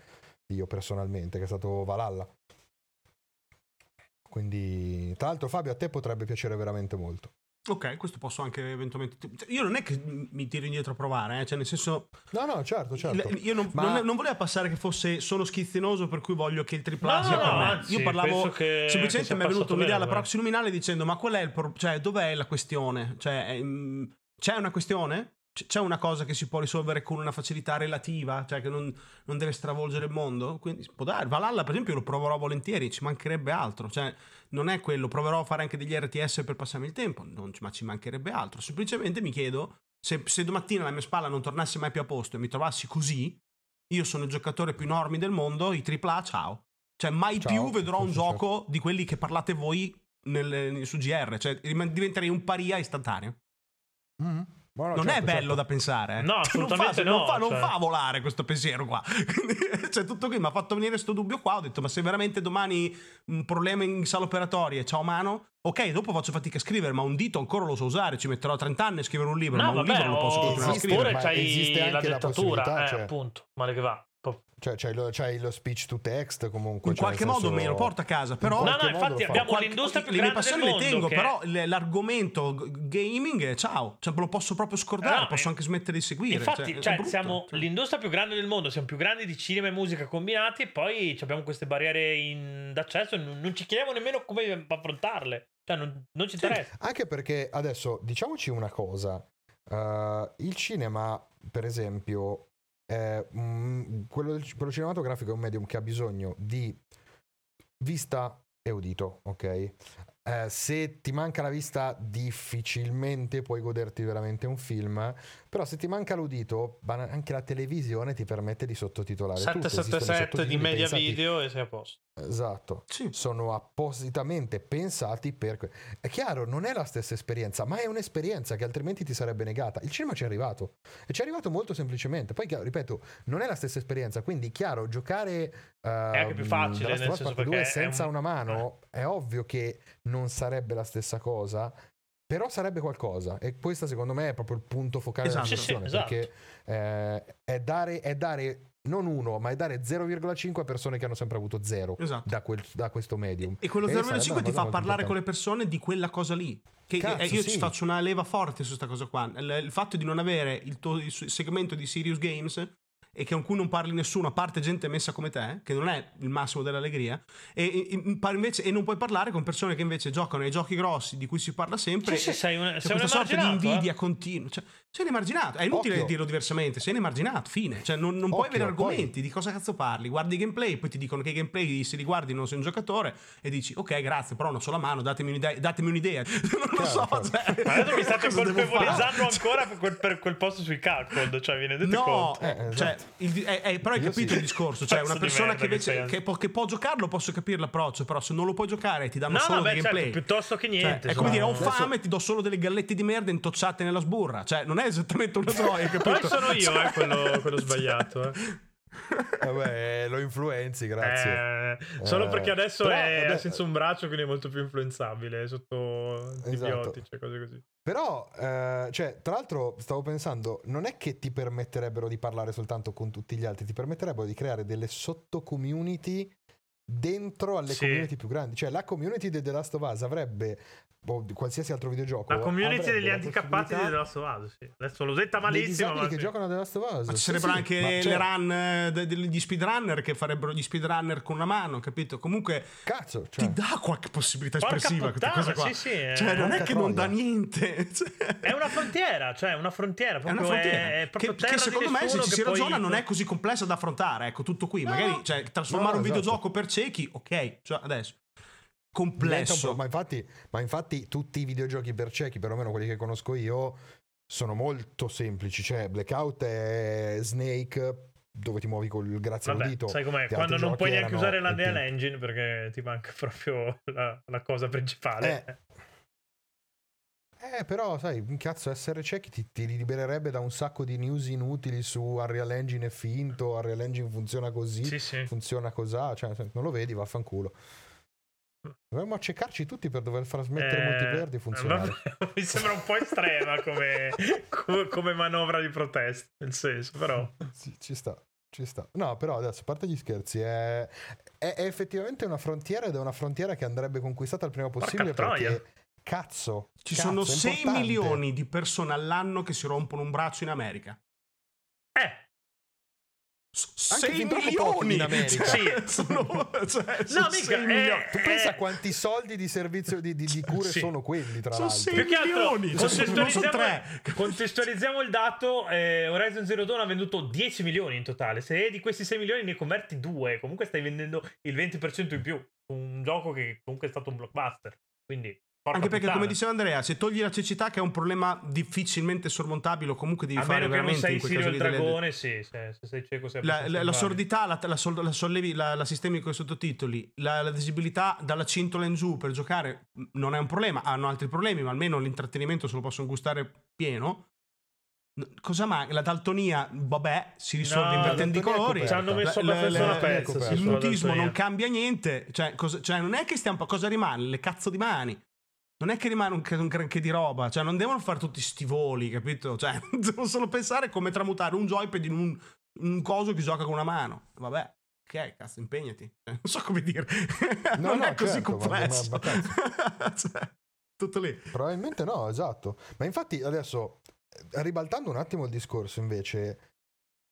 io personalmente, che è stato Valhalla. Quindi, tra l'altro Fabio, a te potrebbe piacere veramente molto. Ok, questo posso anche eventualmente. Cioè, io non è che mi tiro indietro a provare, eh? cioè nel senso. No, no, certo, certo. Io non, Ma... non, non voleva passare che fosse solo schizzinoso, per cui voglio che il tripla no, sia no, per me. Anzi, io parlavo. Che, semplicemente mi è venuto un'idea alla prossima luminale dicendo: Ma qual è il pro- cioè, dov'è la questione? Cioè, ehm, c'è una questione? c'è una cosa che si può risolvere con una facilità relativa, cioè che non, non deve stravolgere il mondo? Quindi può dare. Valhalla, per esempio, lo proverò volentieri, ci mancherebbe altro. Cioè, non è quello, proverò a fare anche degli RTS per passarmi il tempo, non, ma ci mancherebbe altro. Semplicemente mi chiedo se, se domattina la mia spalla non tornasse mai più a posto e mi trovassi così, io sono il giocatore più enorme del mondo, i AAA, ciao. Cioè, mai ciao, più vedrò un gioco certo. di quelli che parlate voi nel, su GR, cioè diventerei un paria istantaneo. Mm-hmm. Buono, non certo, è bello certo. da pensare. Eh. No, assolutamente non fa, no. Non, fa, cioè... non fa volare questo pensiero qua. cioè, tutto qui mi ha fatto venire questo dubbio qua. Ho detto, ma se veramente domani un problema in sala operatoria c'ho mano, ok, dopo faccio fatica a scrivere, ma un dito ancora lo so usare. Ci metterò 30 anni a scrivere un libro, no, ma un vabbè, libro lo posso continuare a scrivere. Oppure c'hai la dettatura, eh, cioè... appunto, male che va. Cioè, c'hai lo, c'hai lo, speech to text comunque. In cioè qualche modo me lo porta a casa, però. In no, no, infatti abbiamo qualche, l'industria più le mie passioni le tengo, che... però l'argomento gaming, ciao. Cioè, lo posso proprio scordare, no, posso anche smettere di seguire. Infatti, cioè, cioè, siamo cioè. l'industria più grande del mondo, siamo più grandi di cinema e musica combinati, e poi abbiamo queste barriere in, d'accesso e non, non, ci chiediamo nemmeno come affrontarle. Cioè, non, non ci interessa. Sì, anche perché adesso diciamoci una cosa. Uh, il cinema, per esempio, eh, mh, mm, quello, quello, cinematografico è un medium che ha bisogno di vista e udito, ok? eh, se ti manca la vista difficilmente puoi goderti veramente un film, però se ti manca l'udito anche la televisione ti permette di sottotitolare 777 di media pensati... video e sei a posto. Esatto, sì. sono appositamente pensati per... È chiaro, non è la stessa esperienza, ma è un'esperienza che altrimenti ti sarebbe negata. Il cinema ci è arrivato e ci è arrivato molto semplicemente. Poi, ripeto, non è la stessa esperienza, quindi chiaro, giocare... Uh, è anche più facile, nel senso 2 senza un... una mano eh. è ovvio che non sarebbe la stessa cosa, però sarebbe qualcosa e questo secondo me è proprio il punto focale esatto, della situazione sì, esatto. perché eh, è, dare, è, dare, non uno ma è dare 0,5 a persone che hanno sempre avuto 0 esatto. da, quel, da, questo medium e quello 0,5 ti fa parlare con le persone di quella cosa lì che Cazzo, io sì. ci faccio una leva forte su questa cosa qua il, il fatto di non avere il, tuo, il segmento di Serious Games e che con cui non parli nessuno, a parte gente messa come te, che non è il massimo dell'allegria, e, e, invece, e non puoi parlare con persone che invece giocano ai giochi grossi di cui si parla sempre. Sì, sì, sei, un, sei questa sorta di invidia eh? continua. Cioè, sei un emarginato, è inutile Occhio. dirlo diversamente, sei un emarginato, fine. Cioè, non, non puoi avere argomenti poi... di cosa cazzo parli. Guardi i gameplay, poi ti dicono che i gameplay se li guardi non sei un giocatore e dici ok, grazie, però non so la mano, datemi un'idea. Datemi un'idea. non lo so. Cioè, Ma adesso mi state colpevolizzando ancora per quel, per quel, posto sui calcol, cioè vi rendete no, conto? Eh, esatto. cioè, il, è, è, però hai capito sì. il discorso, cioè una persona che invece che, che, può giocarlo posso capire l'approccio, però se non lo puoi giocare ti danno no, solo no, beh, gameplay. Certo, piuttosto che niente. Cioè, è come dire, ho fame, ti do solo delle gallette di merda intocciate nella sburra, cioè non è esattamente una gioia, capito? Poi sono io eh, quello, quello sbagliato, eh. Vabbè, lo influenzi, grazie. Eh, solo eh, perché adesso è vabbè, senza un braccio, quindi è molto più influenzabile sotto antibiotici esatto. cose così. Però, eh, cioè, tra l'altro, stavo pensando, non è che ti permetterebbero di parlare soltanto con tutti gli altri, ti permetterebbero di creare delle sotto-community dentro alle sì. community più grandi. Cioè, la community di The Last of Us avrebbe o di qualsiasi altro videogioco. La community degli handicappati di The Last of Us, sì. Adesso lo detta malissimo. Ma che giocano a The Last of Us. Ma ci sarebbero sì, anche sì. le cioè... run eh, degli speedrunner che farebbero gli speedrunner con una mano, capito? Comunque Cazzo, cioè... ti dà qualche possibilità Porca espressiva puttana, questa cosa qua. Sì, sì, è... Cioè, non è che non dà niente. Cioè... È una frontiera, cioè una frontiera, è una frontiera. È, è che, che, secondo me se ci si poi... ragiona non è così complessa da affrontare, ecco, tutto qui. No. Magari cioè, trasformare no, un esatto. videogioco per ciechi, ok, cioè adesso complesso. Ma infatti, ma infatti tutti i videogiochi per ciechi, perlomeno quelli che conosco io, sono molto semplici. Cioè, Blackout è Snake dove ti muovi col grazie Vabbè, dito. Sai com'è? Quando non puoi neanche usare l'Unreal Engine perché ti manca proprio la, la cosa principale. Eh. Eh, però, sai, un cazzo, essere ciechi ti, ti, libererebbe da un sacco di news inutili su Unreal Engine è finto, Unreal Engine funziona così, sì, sì. funziona così, cioè, non lo vedi, vaffanculo. Dovremmo accecarci tutti per dover far smettere eh, multiplayer di funzionare. Vabbè, mi sembra un po' estrema come, come, manovra di protesta, nel senso, però... Sì, ci sta, ci sta. No, però adesso, a parte gli scherzi, è, è, è effettivamente una frontiera ed è una frontiera che andrebbe conquistata il prima possibile Porca perché... Troia. Cazzo, ci cazzo, sono 6 milioni di persone all'anno che si rompono un braccio in America. Eh, 6 milioni in America. Cioè, sì. sono, cioè, sono no, mica, milioni. tu pensa a quanti soldi di servizio di, di, di cure sì. sono quelli tra sono l'altro 6 milioni contestualizziamo, contestualizziamo il dato eh, Horizon Zero Dawn ha venduto 10 milioni in totale se di questi 6 milioni ne converti 2 comunque stai vendendo il 20% in più un gioco che comunque è stato un blockbuster quindi Porca Anche perché, puttana. come diceva Andrea, se togli la cecità, che è un problema difficilmente sormontabile, o comunque devi a fare veramente in quel caso il dragone, delle... sì, se, se sei cieco sei la, la, la sordità, la, la, sol, la, sollevi, la, la sistemi con i sottotitoli, la, la visibilità dalla cintola in giù per giocare non è un problema, hanno altri problemi, ma almeno l'intrattenimento se lo possono gustare pieno. Cosa manca? La daltonia, vabbè, si risolve no, invertendo i colori. Ci hanno messo abbastanza una pezza. Il mutismo non cambia niente. Cioè, cosa, cioè, non è che stiamo. Cosa rimane? Le cazzo di mani non è che rimane un, un granché di roba, cioè non devono fare tutti sti voli, capito? Cioè, devono solo pensare come tramutare un joypad in un, un coso che gioca con una mano. Vabbè, ok, cazzo, impegnati. Cioè, non so come dire. No, non no, è così certo, complesso. Ma, ma, cioè, tutto lì. Probabilmente no, esatto. Ma infatti adesso, ribaltando un attimo il discorso invece,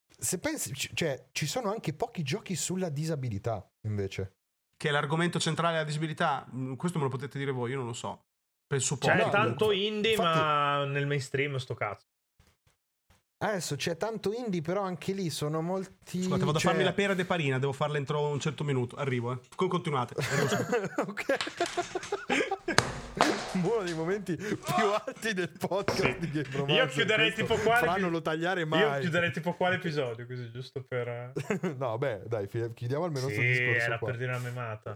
se pensi, cioè, ci sono anche pochi giochi sulla disabilità invece. Che è l'argomento centrale della disabilità? Mm, questo me lo potete dire voi, io non lo so. Penso C'è no, tanto indie, infatti... ma nel mainstream sto cazzo. Adesso c'è tanto indie, però anche lì sono molti. Scusate, vado cioè... a farmi la pera de parina, devo farla entro un certo minuto. Arrivo, eh. Continuate. ok. Uno dei momenti più alti del podcast sì. di Game Romancer. Io chiuderei tipo quale. non lo tagliare mai. Io chiuderei tipo quale episodio, così giusto per. Eh. no, beh, dai, chiudiamo almeno sì, questo discorso. Era qua. per dire una memata.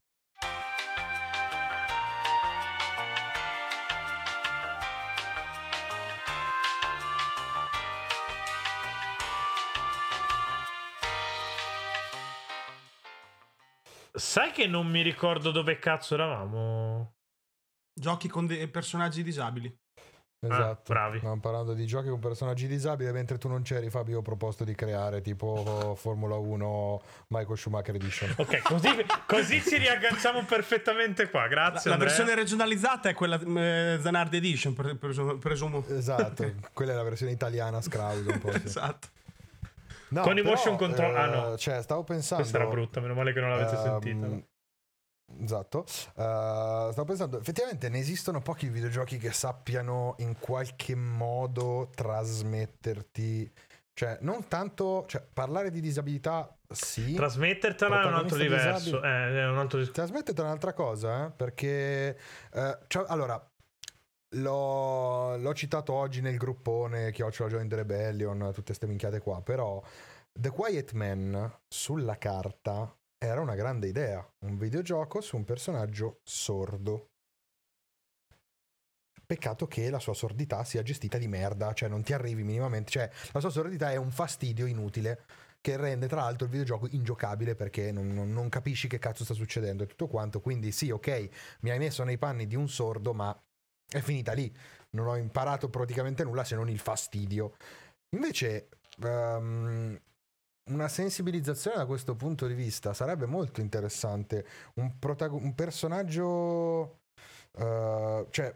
Sai che non mi ricordo dove cazzo eravamo? Giochi con dei personaggi disabili. Esatto, ah, bravi. Stiamo parlando di giochi con personaggi disabili. Mentre tu non c'eri, Fabio, ho proposto di creare tipo Formula 1 Michael Schumacher Edition. Ok, così, così ci riagganciamo perfettamente qua. Grazie. La, la versione regionalizzata è quella eh, Zanardi Edition, presumo. Esatto, quella è la versione italiana, Scrauso un po'. Sì. esatto. No, con i motion control. Eh, ah, no. Cioè, stavo pensando. Questa era brutta, meno male che non l'avete um, sentita. Esatto, uh, stavo pensando, effettivamente ne esistono pochi videogiochi che sappiano in qualche modo trasmetterti, cioè non tanto, cioè parlare di disabilità sì. Trasmettertela è un altro diverso, eh, è un altro discorso. Trasmettertela è un'altra cosa, eh, perché, uh, cioè, allora, L'ho, l'ho, citato oggi nel gruppone Chiocciola Join the Rebellion, tutte queste minchiate qua, però The Quiet Man sulla carta era una grande idea, un videogioco su un personaggio sordo. Peccato che la sua sordità sia gestita di merda, cioè non ti arrivi minimamente, cioè la sua sordità è un fastidio inutile che rende tra l'altro il videogioco ingiocabile perché non, non, non capisci che cazzo sta succedendo e tutto quanto, quindi sì ok, mi hai messo nei panni di un sordo ma è finita lì. Non ho imparato praticamente nulla se non il fastidio. Invece, um, una sensibilizzazione da questo punto di vista sarebbe molto interessante. Un, protago- un personaggio. Uh, cioè,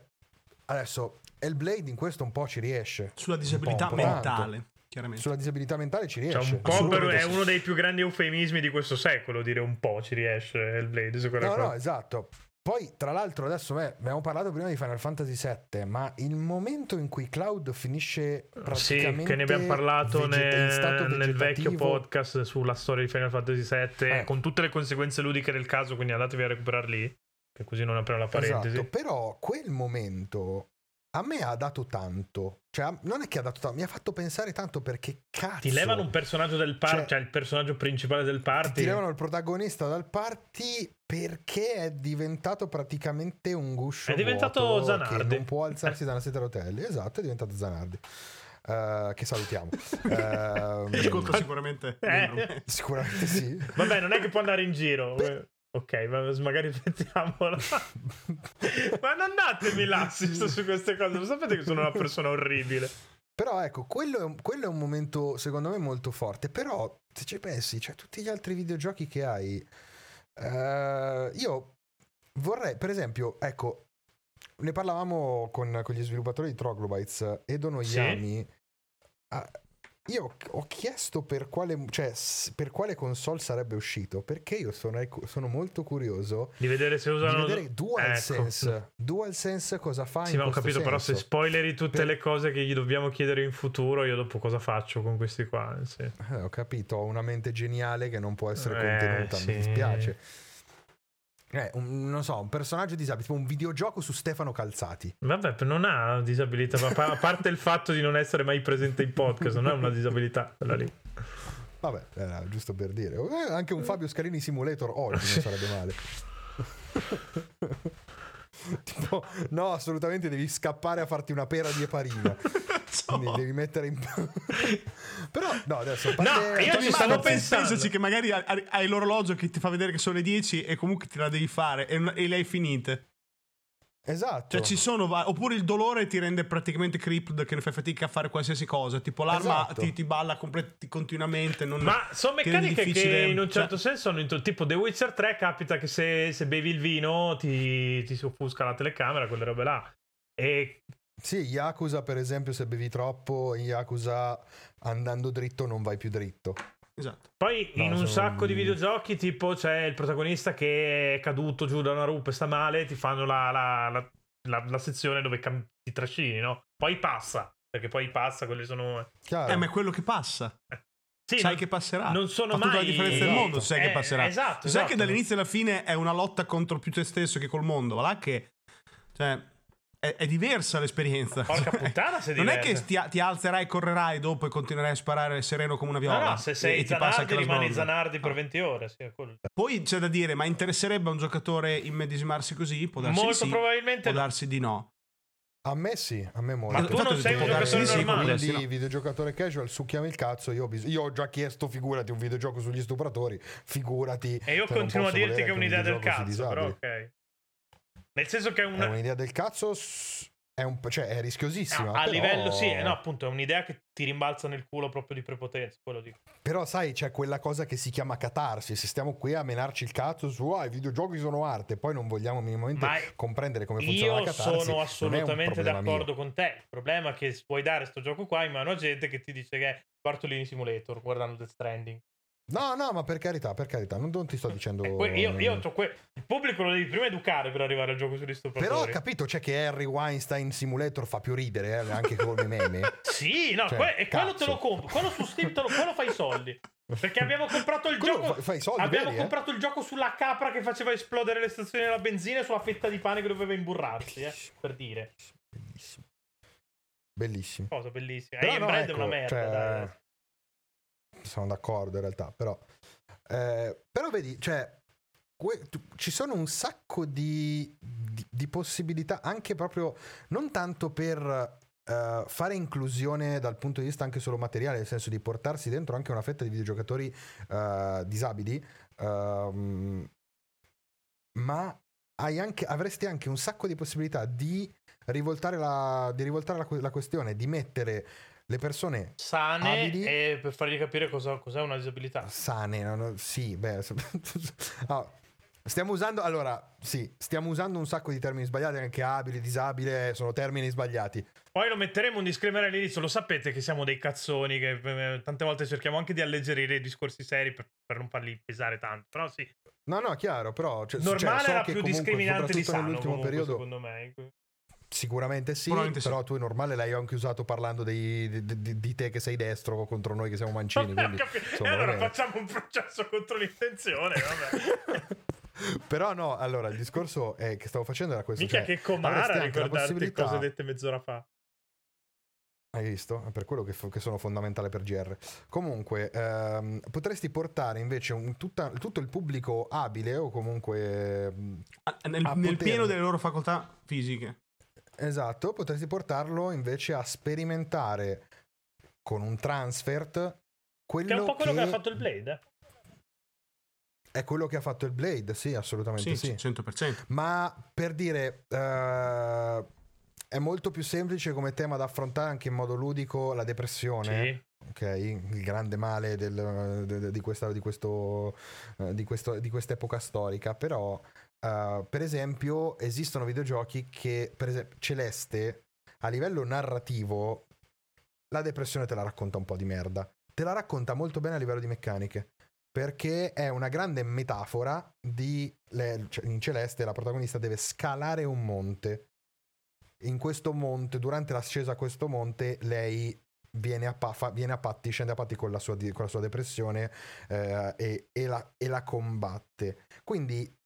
adesso Hellblade in questo un po' ci riesce. Sulla disabilità mentale. Chiaramente. Sulla disabilità mentale ci riesce. Cioè, un po' però è uno dei più grandi eufemismi di questo secolo, dire un po' ci riesce Hellblade. No, cosa. no, esatto. Poi, tra l'altro, adesso beh, abbiamo parlato prima di Final Fantasy VII, ma il momento in cui Cloud finisce praticamente. Sì, che ne abbiamo parlato vegeta- nel, nel, vecchio podcast sulla storia di Final Fantasy VII, eh. con tutte le conseguenze ludiche del caso, quindi andatevi a recuperarli, che così non apriamo la parentesi. Esatto, però quel momento a me ha dato tanto. Cioè, non è che ha dato tanto, mi ha fatto pensare tanto perché cazzo. Ti levano un personaggio del party, cioè, cioè il personaggio principale del party. Ti levano il protagonista dal party perché è diventato praticamente un guscio. È diventato Zanardi. non può alzarsi da una sedia a rotelle. Esatto, è diventato Zanardi. Uh, che salutiamo. uh, Ascolta sicuramente. Eh. Sicuramente sì. Vabbè, non è che può andare in giro. Per... Ok, ma magari mettiamola. ma non datemi l'assist su queste cose. Lo sapete che sono una persona orribile. Però ecco, quello è, un, quello è un momento secondo me molto forte. Però se ci pensi, cioè tutti gli altri videogiochi che hai, uh, io vorrei, per esempio, ecco, ne parlavamo con, con gli sviluppatori di Troglobites, Edo Noyami. Sì? Uh, io ho chiesto per quale, cioè, per quale console sarebbe uscito, perché io sono, sono molto curioso di vedere se usano di vedere DualSense. Ecco. DualSense cosa fa sì, ma ho capito, senso. però se spoileri tutte per... le cose che gli dobbiamo chiedere in futuro, io dopo cosa faccio con questi qua? Sì. Eh, ho capito, ho una mente geniale che non può essere contenuta, eh, sì. mi dispiace. Eh, un, non so, un personaggio disabile, tipo un videogioco su Stefano Calzati. Vabbè, non ha disabilità, ma a parte il fatto di non essere mai presente in podcast, non è una disabilità quella lì. Vabbè, era giusto per dire. Eh, anche un Fabio Scalini Simulator oggi non sarebbe male. tipo, no, assolutamente devi scappare a farti una pera di eparina. Quindi devi mettere in. Però, no, adesso. Parte... No, io ci stavo pensando. Pensaci che magari hai l'orologio che ti fa vedere che sono le 10 e comunque te la devi fare e, e le hai finite. Esatto. Cioè, ci sono. Oppure il dolore ti rende praticamente crippled che ne fai fatica a fare qualsiasi cosa. Tipo, l'arma esatto. ti, ti, balla complet- continuamente. Non, Ma sono meccaniche che in un certo cioè... senso hanno. Tipo, The Witcher 3 capita che se, se bevi il vino ti, ti si offusca la telecamera, quelle robe là. E sì, Yakuza per esempio se bevi troppo, in Yakuza andando dritto non vai più dritto. Esatto. Poi no, in un sono... sacco di videogiochi tipo c'è il protagonista che è caduto giù da una rupe, sta male, ti fanno la, la, la, la sezione dove cam- ti trascini, no? Poi passa, perché poi passa, quelli sono... Chiaro. Eh, ma è quello che passa. Sì, sai non, che passerà. Non sono Fa mai... tutta la differenza esatto. del mondo, sai eh, che passerà. Esatto, sai esatto. che dall'inizio alla fine è una lotta contro più te stesso che col mondo. Va là che... Cioè, è, è diversa l'esperienza. Porca cioè, puttana se Non è che ti, ti, alzerai, correrai dopo e continuerai a sparare sereno come una viola. No, no, se sei e, Zanardi rimani Zanardi per 20 ore. Sì, Poi c'è da dire, ma interesserebbe a un giocatore immedesimarsi così? Può darsi Molto di sì, probabilmente può darsi di no. A me sì, a me molto. Ma tu non sei un giocatore sì, normale. Quindi no. videogiocatore casual, succhiami il cazzo, io ho, bis- io ho già chiesto, figurati, un videogioco sugli stupratori, figurati. E io continuo a dirti che è un'idea un del cazzo, però ok. Nel senso che è una... È un'idea del cazzo, è, un, cioè, è rischiosissima. No, a però- livello sì, eh, no, appunto, è un'idea che ti rimbalza nel culo proprio di prepotenza, quello dico. Però sai, c'è quella cosa che si chiama catarsi. Se stiamo qui a menarci il cazzo su ah, i videogiochi sono arte, poi non vogliamo minimamente Ma comprendere come funziona la Io catarsi. sono è un assolutamente problema mio. d'accordo con te. Il problema è che puoi dare sto gioco qua in mano a gente che ti dice che è Bartolini Simulator guardando Death Stranding. No, no, ma per carità, per carità, non, non ti sto dicendo. E que- io, io que- il pubblico lo devi prima educare per arrivare al gioco sugli stupratori. Però ho capito, c'è che Harry Weinstein Simulator fa più ridere, eh, anche come meme. Sì, no, Cioè, que- e quello te lo compro. Quello su Steam te lo, quello fai i soldi. Perché abbiamo comprato il Quello gioco. fa- fai soldi abbiamo veri, eh? comprato il gioco sulla capra che faceva esplodere le stazioni della benzina e sulla fetta di pane che doveva imburrarsi, eh, per dire. Bellissimo. Bellissimo. Cosa bellissima. Però Alien no, Bread è ecco, una merda, cioè. Sono d'accordo in realtà, però. eh, però vedi, cioè, que- tu- ci sono un sacco di, di- di possibilità, anche proprio, non tanto per eh, fare inclusione dal punto di vista anche solo materiale, nel senso di portarsi dentro anche una fetta di videogiocatori eh, disabili, ehm, ma anche, avresti anche un sacco di possibilità di rivoltare la, di rivoltare la, la questione, di mettere le persone Sane abili- e per fargli capire cosa, cos'è una disabilità. sane, no, no, sì, beh, ah, stiamo usando, allora, sì, stiamo usando un sacco di termini sbagliati, anche abile, disabile, sono termini sbagliati. Poi lo metteremo un disclaimer all'inizio. Lo sapete che siamo dei cazzoni. Che eh, tante volte cerchiamo anche di alleggerire i discorsi seri per, per non farli pesare tanto. Però sì, No, no, chiaro, però... Cioè, cioè, normale so era più comunque, discriminante di sano. nell'ultimo comunque, periodo, secondo me. Sicuramente sì, Probabilmente sì. però tu normale l'hai anche usato parlando dei- di, di- di te che sei destro contro noi che siamo mancini, quindi... Insomma, e allora va bene. facciamo un processo contro l'intenzione. Vabbè. Però no, allora, il discorso è che stavo facendo era questo. Mica cioè, che comara la ricordarti possibilità- cose dette mezz'ora fa. Hai visto? È per quello che, f- che sono fondamentale per GR. Comunque, ehm, potresti portare invece un- tutta- tutto il pubblico abile o comunque... mh, Ah, Nel, a nel pieno delle loro facoltà fisiche. Esatto, potresti portarlo invece a sperimentare con un transfert quello Che è un po' quello che, ha fatto il Blade. eh. È quello che ha fatto il Blade, sì, assolutamente Sì, sì. 100%. Ma per dire, eh, è molto più semplice come tema da affrontare anche in modo ludico la depressione. Sì. Ok, il grande male del- de- de- di, questa, di, questo, eh, di, questo, di quest'epoca storica. Però, eh, per esempio, esistono videogiochi che, per esempio, Celeste, a livello narrativo, la depressione te la racconta un po' di merda. Te la racconta molto bene a livello di meccaniche. Perché è una grande metafora di. le- cioè, in Celeste la protagonista deve scalare un monte. In questo monte, durante l'ascesa a questo monte, lei viene a, pa- viene a patti, scende a patti con la sua, con la sua depressione eh, e, e la, e la combatte. Quindi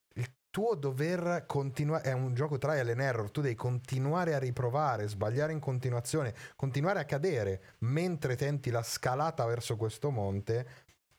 tuo dover continuare è un gioco trial and error, tu devi continuare a riprovare, sbagliare in continuazione, continuare a cadere mentre tenti la scalata verso questo monte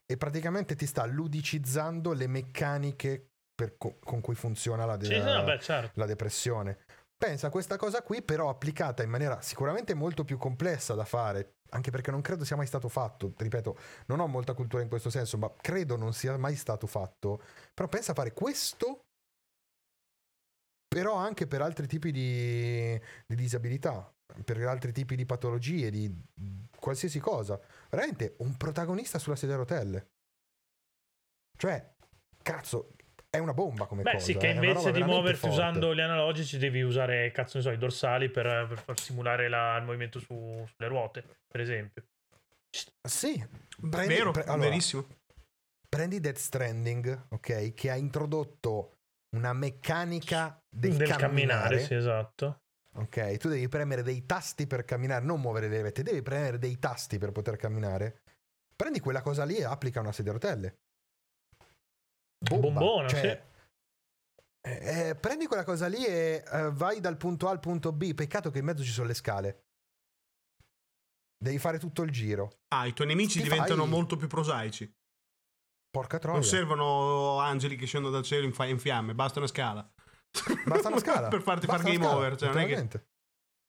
e praticamente ti sta ludicizzando le meccaniche co- con cui funziona la, de- sì, no, beh, certo. la depressione. Pensa a questa cosa qui, però applicata in maniera sicuramente molto più complessa da fare, anche perché non credo sia mai stato fatto. Ripeto, non ho molta cultura in questo senso, ma credo non sia mai stato fatto. Però pensa a fare questo, però anche per altri tipi di, di disabilità, per altri tipi di patologie, di qualsiasi cosa. Veramente un protagonista sulla sedia a rotelle. Cioè, cazzo, è una bomba come Beh, cosa. sì, che una invece di muoverti forte. usando gli analogici, devi usare, cazzo ne so, i dorsali per, per far simulare la- il movimento su- sulle ruote, per esempio. Sì, prendi, Vero, pre- allora, verissimo. prendi Death Stranding, ok, che ha introdotto una meccanica del, Del camminare, camminare, sì, esatto. Ok, tu devi premere dei tasti per camminare, non muovere le levette, devi premere dei tasti per poter camminare. Prendi quella cosa lì e applica una sedia a rotelle. Bomba. Bombona, cioè, sì. Eh, eh, prendi quella cosa lì e eh, vai dal punto A al punto B. Peccato che in mezzo ci sono le scale. Devi fare tutto il giro. Ah, i tuoi nemici Ti diventano fai... molto più prosaici. Porca troia. Non servono angeli che scendono dal cielo in, fiamme, basta una scala. Basta una scala. per farti fare game scala, over. Cioè, non è che...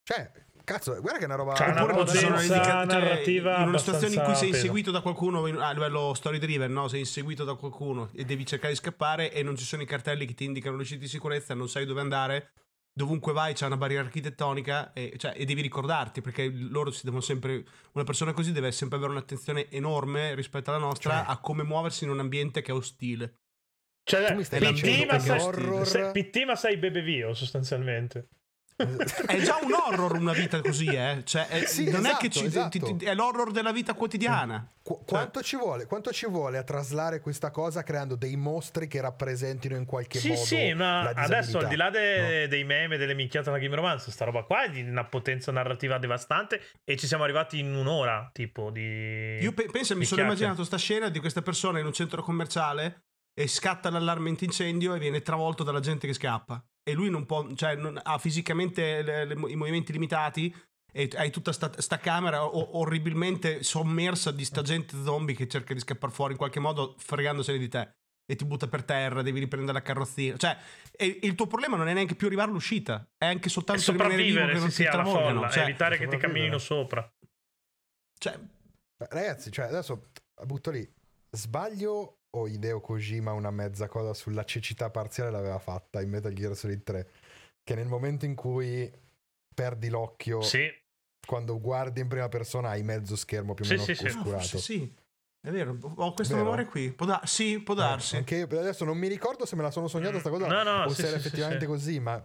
Cioè, Cazzo, guarda che è una roba. Cioè, una potenza narrativa. In una situazione in cui sei inseguito da qualcuno a livello story driven, no? Sei inseguito da qualcuno e devi cercare di scappare e non ci sono i cartelli che ti indicano le uscite di sicurezza, non sai dove andare. Dovunque vai c'è una barriera architettonica e, cioè, e devi ricordarti perché loro si devono sempre. Una persona così deve sempre avere un'attenzione enorme rispetto alla nostra cioè. a come muoversi in un ambiente che è ostile. Cioè, PT ma, sei, PT ma sei bebevio sostanzialmente è già un horror una vita così, eh? Cioè, è, sì, non esatto, è che ci, esatto. ti, ti, è l'horror della vita quotidiana. Qu- cioè. quanto, ci vuole, quanto ci vuole a traslare questa cosa creando dei mostri che rappresentino in qualche sì, modo Sì, ma adesso al di là de, no? dei meme, delle minchiate della Game Romance, sta roba qua è di una potenza narrativa devastante e ci siamo arrivati in un'ora, tipo di... Io pe- penso, mi sono immaginato sta scena di questa persona in un centro commerciale e scatta l'allarme antincendio e viene travolto dalla gente che scappa e lui non può, cioè non, ha fisicamente le, le, i movimenti limitati e hai tutta sta, sta camera o, orribilmente sommersa di sta gente zombie che cerca di scappare fuori in qualche modo fregandosene di te e ti butta per terra, devi riprendere la carrozzina. Cioè, il tuo problema non è neanche più arrivare all'uscita, è anche soltanto è sopravvivere che non sì, ti travolgano. Cioè, evitare che ti camminino sopra. Cioè, ragazzi, cioè adesso butto lì. Sbaglio o Hideo Kojima una mezza cosa sulla cecità parziale l'aveva fatta in Metal Gear Solid 3 che nel momento in cui perdi l'occhio sì. quando guardi in prima persona hai mezzo schermo più o meno sì, oscurato sì, sì. È vero, ho questo memoria qui. Può da- sì, può eh, darsi. Eh, anche adesso non mi ricordo se me la sono sognata questa cosa no, no, o sì, se era effettivamente così, ma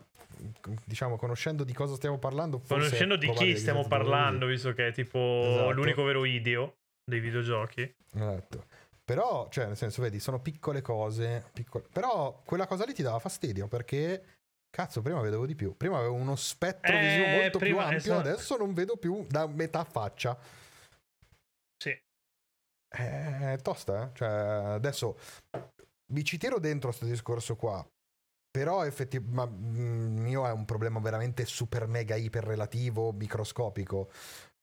diciamo, conoscendo di cosa stiamo parlando, conoscendo di chi stiamo parlando, visto che è tipo esatto. l'unico vero ideo dei videogiochi. Esatto. Però, cioè, nel senso, vedi, sono piccole cose. Piccole... Però quella cosa lì ti dava fastidio perché. Cazzo, prima vedevo di più. Prima avevo uno spettro eh, visivo molto più ampio, esatto. adesso non vedo più da metà faccia. Sì. È tosta, eh? Cioè, adesso vi ci tiro dentro questo discorso qua. Però effettivamente il mio è un problema veramente super mega iper relativo, microscopico.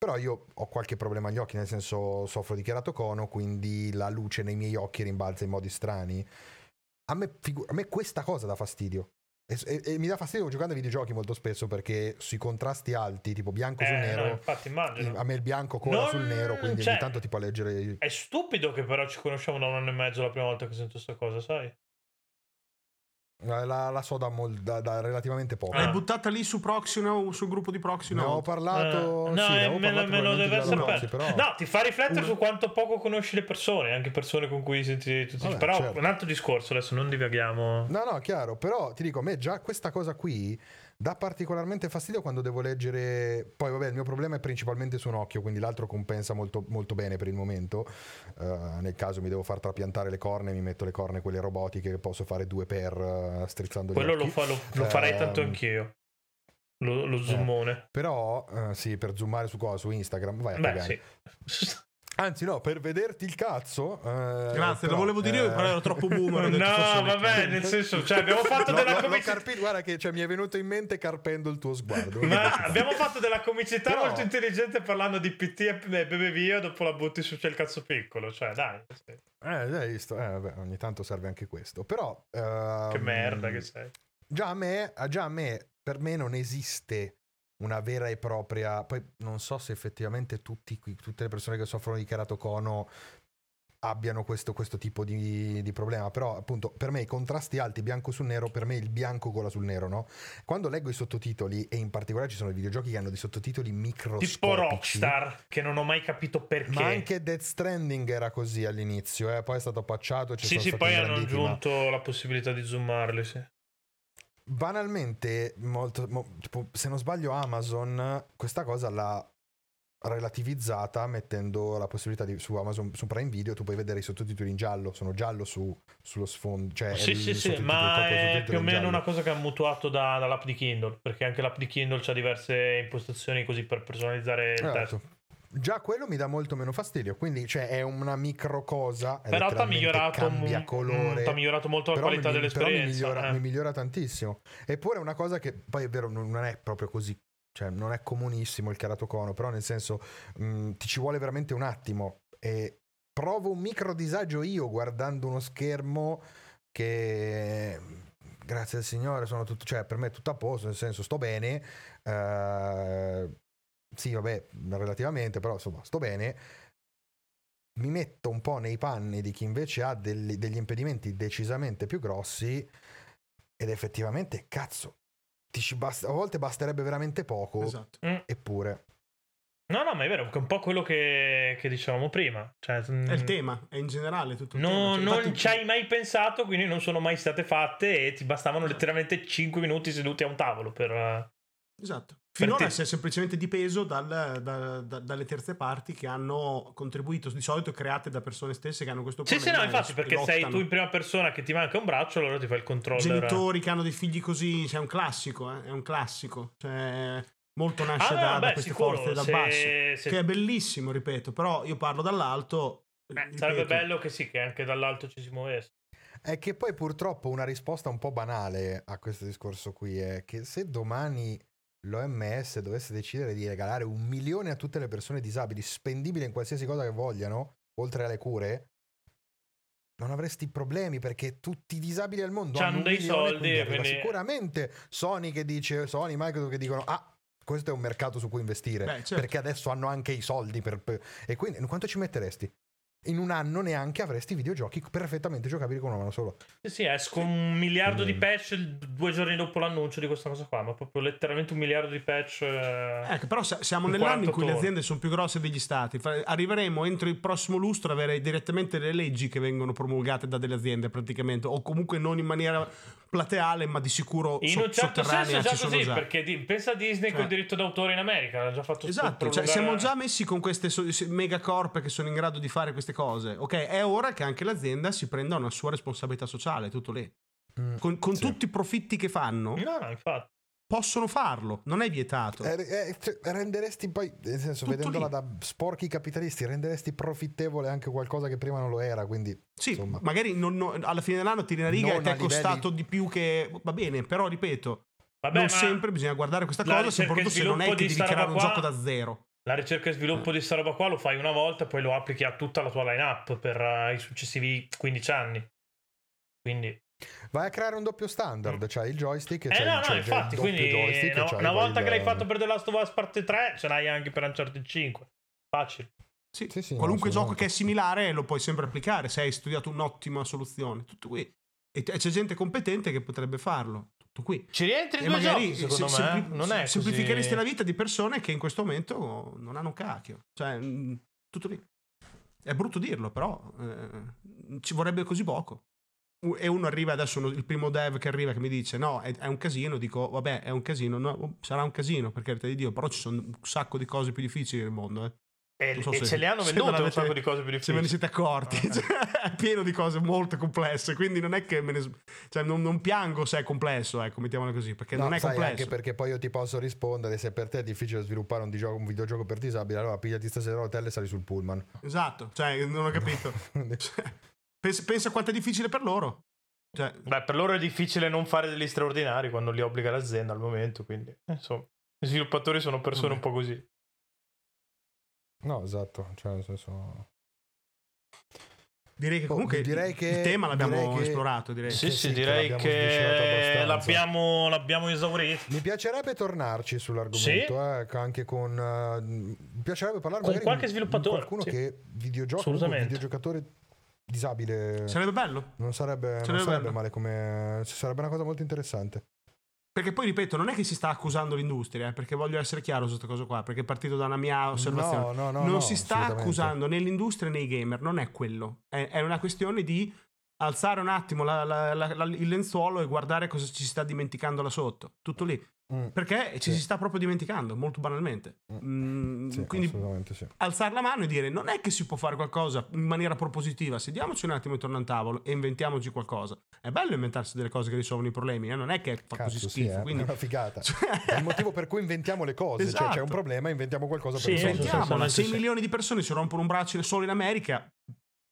Però io ho qualche problema agli occhi, nel senso soffro di cheratocono, quindi la luce nei miei occhi rimbalza in modi strani. A me, figu- a me questa cosa dà fastidio. E, e, e, mi dà fastidio giocando ai videogiochi molto spesso perché sui contrasti alti, tipo bianco eh, su nero, no, infatti immagino. a me il bianco cola non... sul nero, quindi cioè, ogni tanto tipo a leggere. È stupido che però ci conosciamo da un anno e mezzo la prima volta che sento questa cosa, sai? Eh, la, la so da, mol, da, da, relativamente poco. L'hai buttata lì su Proxino, sul gruppo di Proxino? Ne ho parlato. Uh, no, sì, eh, me, parlato me lo deve essere Proxy, però... No, ti fa riflettere Uno... su quanto poco conosci le persone, anche persone con cui senti tutti. Vabbè, però certo. un altro discorso, adesso non divaghiamo. No, no, chiaro, però ti dico, a me già questa cosa qui dà particolarmente fastidio quando devo leggere. Poi, vabbè, il mio problema è principalmente su un occhio, quindi l'altro compensa molto, molto bene per il momento. Uh, nel caso mi devo far trapiantare le corne, mi metto le corne, quelle robotiche che posso fare due per uh, strizzando Quello gli occhi. Quello lo, fa, lo, lo farei uh, tanto anch'io. Lo, lo zoomone. Eh, però, uh, sì, per zoomare su cosa? Su Instagram, vai a Beh, sì. Anzi, no, per vederti il cazzo. Eh, Grazie, però, lo volevo dire io, però ero troppo boomer. no, vabbè, nel senso, cioè, abbiamo fatto no, della comicità. Carpi- guarda, che cioè, mi è venuto in mente carpendo il tuo sguardo. Ma abbiamo fatto della comicità però... molto intelligente parlando di PT e beve via, dopo la butti su c'è il cazzo piccolo. Cioè, dai. Sì. Eh, hai visto? Eh, vabbè, ogni tanto serve anche questo. Però. Uh, che merda che sei. Già a me, già a me, per me non esiste una vera e propria. Poi non so se effettivamente tutti, tutte le persone che soffrono di keratocono abbiano questo, questo tipo di, di, problema. Però, appunto, per me i contrasti alti bianco sul nero, per me il bianco cola sul nero, no? Quando leggo i sottotitoli, e in particolare ci sono i videogiochi che hanno dei sottotitoli microscopici. Tipo Rockstar, che non ho mai capito perché. Ma anche Death Stranding era così all'inizio, eh? poi è stato patchato. Sì, sì, poi hanno aggiunto la possibilità di zoomarli, sì banalmente, molto, mo, tipo, se non sbaglio, Amazon questa cosa l'ha relativizzata mettendo la possibilità di, su Amazon su Prime Video tu puoi vedere i sottotitoli in giallo sono giallo su, sullo sfondo cioè sì sì sì ma è più o meno una cosa che ha mutuato da, dall'app di Kindle perché anche l'app di Kindle ha diverse impostazioni così per personalizzare il esatto. testo Già quello mi dà molto meno fastidio, quindi cioè, è una micro cosa. Però ti ha migliorato, cambia colore. Mm, migliorato molto la qualità mi, dell'esperienza. Mi migliora, eh. mi migliora, tantissimo. Eppure è una cosa che poi è vero, non è proprio così. Cioè, non è comunissimo il keratocono, però nel senso mh, mm, ti ci vuole veramente un attimo. E provo un micro disagio io guardando uno schermo che grazie al Signore sono tutto, cioè per me è tutto a posto, nel senso sto bene. Uh, sì, vabbè, relativamente, però insomma, sto bene. Mi metto un po' nei panni di chi invece ha degli, degli impedimenti decisamente più grossi ed effettivamente, cazzo, basta, a volte basterebbe veramente poco, esatto. Mm. eppure... No, no, ma è vero, è un po' quello che, che dicevamo prima. Cioè, è il tema, è in generale tutto il no, tema. Cioè, non infatti... ci hai mai pensato, quindi non sono mai state fatte e ti bastavano letteralmente 5 minuti seduti a un tavolo per... Esatto. Finora si è semplicemente dipeso dal, da, da, dalle terze parti che hanno contribuito, di solito create da persone stesse che hanno questo problema. Sì, sì, no, infatti, perché lottano. sei tu in prima persona che ti manca un braccio, allora ti fai il controller. Genitori che hanno dei figli così, cioè, è un classico, eh? è un classico. Cioè, molto nasce ah, da, beh, da, queste sicuro, forze dal se, basso, se... che è bellissimo, ripeto, però io parlo dall'alto. Beh, sarebbe bello che sì, che anche dall'alto ci si muovesse. È che poi purtroppo una risposta un po' banale a questo discorso qui è che se domani l'OMS dovesse decidere di regalare un milione a tutte le persone disabili, spendibile in qualsiasi cosa che vogliano, oltre alle cure, non avresti problemi perché tutti i disabili al mondo C'hanno hanno dei milione, soldi. Quindi... Sicuramente Sony che dice, Sony, Microsoft che dicono, ah, questo è un mercato su cui investire Beh, certo. perché adesso hanno anche i soldi per, per... e quindi quanto ci metteresti? In un anno neanche avresti videogiochi perfettamente giocabili con una mano sola. Sì, sì, esco un miliardo di patch due giorni dopo l'annuncio di questa cosa qua, ma proprio letteralmente un miliardo di patch. Eh, ecco, però siamo nell'anno in cui le aziende sono più grosse degli stati. Arriveremo entro il prossimo lustro ad avere direttamente le leggi che vengono promulgate da delle aziende praticamente, o comunque non in maniera plateale, ma di sicuro in un certo senso già così, già. perché di, pensa a Disney cioè, col diritto d'autore in America, l'ha già fatto Esatto, cioè, siamo già messi con queste so- megacorp che sono in grado di fare queste cose. Ok, è ora che anche l'azienda si prenda una sua responsabilità sociale, tutto lì. Mm, con, con sì. tutti i profitti che fanno. No, no, infatti possono farlo, non è vietato. Eh, eh, cioè, renderesti poi, nel senso, Tutto vedendola lì. da sporchi capitalisti, renderesti profittevole anche qualcosa che prima non lo era. Quindi, sì, insomma, magari non, non, alla fine dell'anno tiri una riga e ti è costato di più che. Va bene, però ripeto, Vabbè, non sempre bisogna guardare questa cosa, soprattutto se non è che devi creare un gioco da zero. La ricerca e sviluppo di sta roba qua lo fai una volta e poi lo applichi a tutta la tua line-up per uh, i successivi 15 anni. Quindi Vai a creare un doppio standard, mm. cioè il joystick e eh no, no, cioè infatti, quindi no, una volta che l'hai fatto per The Last of Us parte 3, ce l'hai anche per Uncharted 5. Facile. Sì, sì, sì qualunque gioco che è similare lo puoi sempre applicare se hai studiato un'ottima soluzione. Tutto qui. E c'è gente competente che potrebbe farlo. Tutto qui. Ci rientri e magari giochi, secondo se, me. Sempli- non è semplificheresti così... la vita di persone che in questo momento non hanno un cacchio. Cioè, mm, tutto lì. È brutto dirlo, però eh, ci vorrebbe così poco e uno arriva adesso il primo dev che arriva che mi dice no è, è un casino dico vabbè è un casino no, sarà un casino per carità di Dio però ci sono un sacco di cose più difficili nel mondo eh. E, so e se, ce le hanno vendute un sacco di cose più difficili. Se ve ne siete accorti, ah, cioè, è pieno di cose molto complesse. Quindi non è che me ne. Cioè, non, non piango se è complesso, ecco, mettiamolo così. Perché no, non è sai, complesso. Anche perché poi io ti posso rispondere: se per te è difficile sviluppare un, digioco, un videogioco per disabili, allora pigliati stasera l'hotel e sali sul pullman. Esatto, cioè, non ho capito. cioè, pensa, pensa quanto è difficile per loro. Cioè, Beh, per loro è difficile non fare degli straordinari quando li obbliga l'azienda al momento, quindi eh, insomma, i sviluppatori sono persone Vabbè. un po' così. No, esatto, cioè nel senso... Direi che oh, comunque oh, direi che, il tema l'abbiamo che, esplorato. Direi. Sì, sì, sì direi che, che l'abbiamo, l'abbiamo, esaurito. Mi piacerebbe tornarci sull'argomento, sì? eh, anche con... Uh, mi piacerebbe parlare con qualche sviluppatore. qualcuno sì. che videogioco, videogiocatore disabile. Sarebbe bello. Non sarebbe, sarebbe, non sarebbe male come... Sarebbe una cosa molto interessante. Perché poi ripeto, non è che si sta accusando l'industria, eh, perché voglio essere chiaro su questa cosa qua, perché è partito da una mia osservazione. No, no, no, non si sta accusando né l'industria né i gamer, non è quello. È, è una questione di alzare un attimo la, la, la, il lenzuolo e guardare cosa ci si sta dimenticando là sotto. Tutto lì. Mm. Perché ci sì. si sta proprio dimenticando, molto banalmente. Mm. Mm, sì, quindi sì. alzare la mano e dire non è che si può fare qualcosa in maniera propositiva, sediamoci un attimo intorno a un tavolo e inventiamoci qualcosa. È bello inventarsi delle cose che risolvono i problemi, eh? non è che fa Cazzo, così schifo. Eh? Quindi... È una figata. Cioè... È il motivo per cui inventiamo le cose. Esatto. Cioè c'è un esatto. problema, inventiamo qualcosa per sì, risolverlo. 6 milioni di persone si rompono un braccio solo in America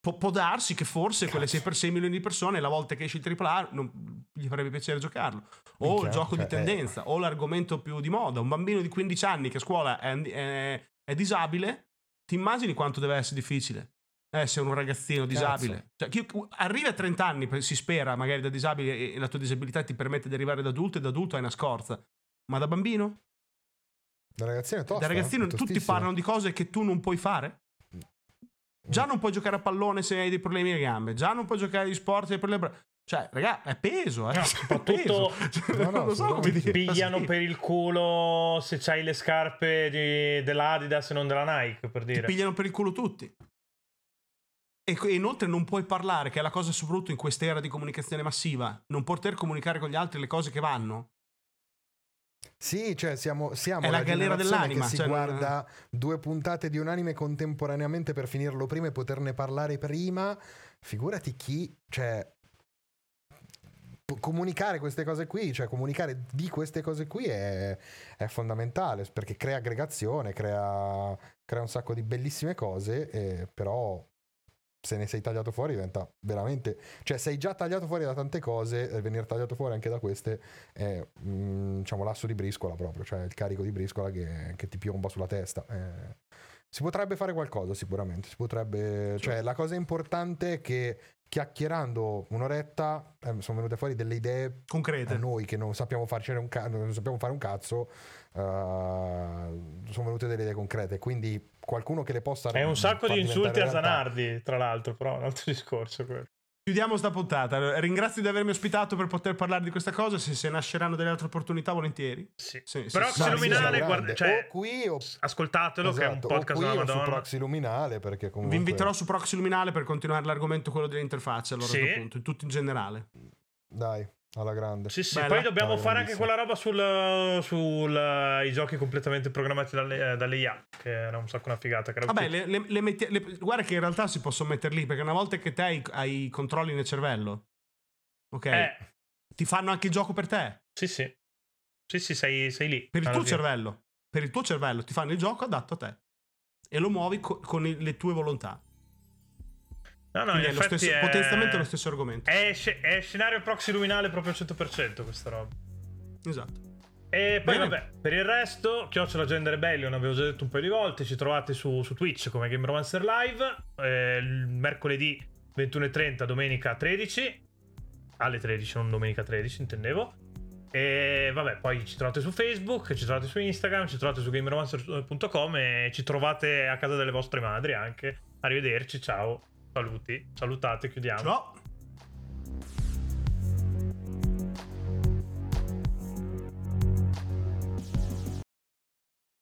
Pu- può darsi che forse Cazzo. quelle 6 per 6 milioni di persone, la volta che esce il AAA, non gli farebbe piacere giocarlo. O Minchia, il gioco cioè, di tendenza, eh. o l'argomento più di moda. Un bambino di 15 anni che a scuola è, è, è disabile, ti immagini quanto deve essere difficile essere un ragazzino disabile? Cioè, chi, arrivi a 30 anni, si spera, magari da disabile, e la tua disabilità ti permette di arrivare da adulto, e da adulto hai una scorza. Ma da bambino? Da ragazzino è tosta, Da ragazzino tutti parlano di cose che tu non puoi fare? Già non puoi giocare a pallone se hai dei problemi alle gambe, già non puoi giocare di sport se hai problemi cioè, raga, è peso, eh. No, soprattutto cioè, no, no, so ti pigliano per il culo se c'hai le scarpe di, dell'Adidas e non della Nike, per dire. Ti pigliano per il culo tutti. E inoltre non puoi parlare, che è la cosa soprattutto in quest'era di comunicazione massiva, non poter comunicare con gli altri le cose che vanno. Sì, cioè siamo, siamo è la, la galera dell'anima. Che si cioè guarda non... due puntate di un anime contemporaneamente per finirlo prima e poterne parlare prima. Figurati chi, cioè, comunicare queste cose qui, cioè comunicare di queste cose qui è, è fondamentale perché crea aggregazione, crea, crea, un sacco di bellissime cose, eh, però se ne sei tagliato fuori diventa veramente cioè sei già tagliato fuori da tante cose e venire tagliato fuori anche da queste è mh, mm, diciamo l'asso di briscola proprio cioè il carico di briscola che, che ti piomba sulla testa eh, si potrebbe fare qualcosa sicuramente si potrebbe cioè la cosa importante è che chiacchierando un'oretta eh, sono venute fuori delle idee concrete. a noi che non sappiamo, ca- non sappiamo fare un cazzo uh, sono venute delle idee concrete quindi qualcuno che le possa è un sacco di insulti a Zanardi tra l'altro però è un altro discorso quello Chiudiamo sta puntata. Ringrazio di avermi ospitato per poter parlare di questa cosa. Se, se nasceranno delle altre opportunità, volentieri. Sì. sì Proxy sì, Luminale, sì, guarda, cioè, o qui o... ascoltatelo, esatto, che è un esatto, podcast qui o su Proxy Luminale. Perché comunque... Vi inviterò su Proxy Luminale per continuare l'argomento, quello delle interfacce. Allora, sì. punto, in tutto in generale. Dai. Alla grande. Sì, sì, Bella. poi dobbiamo fare anche quella roba sui sul, uh, giochi completamente programmati dalle, dalle IA, che era un sacco una figata. Che Vabbè, le, le, le metti, guarda che in realtà si possono mettere lì, perché una volta che te hai, hai i controlli nel cervello, ok? Eh. Ti fanno anche il gioco per te. Sì, sì. Sì, sì, sei, sei lì. Per il tuo cervello. Per il tuo cervello ti fanno il gioco adatto a te. E lo muovi co- con le tue volontà. No, no, è, stesso, è potenzialmente lo stesso argomento. È, è, scenario proxy luminale proprio al 100% questa roba. Esatto. E poi Bene. vabbè, per il resto, Chiocciola Gender Rebellion, avevo già detto un paio di volte, ci trovate su, su Twitch come Game Romancer Live, eh, mercoledì 21.30, domenica 13, alle 13, non domenica 13, intendevo. E vabbè, poi ci trovate su Facebook, ci trovate su Instagram, ci trovate su gameromancer.com e ci trovate a casa delle vostre madri anche. Arrivederci, ciao. Saluti, salutate, chiudiamo. Ciao.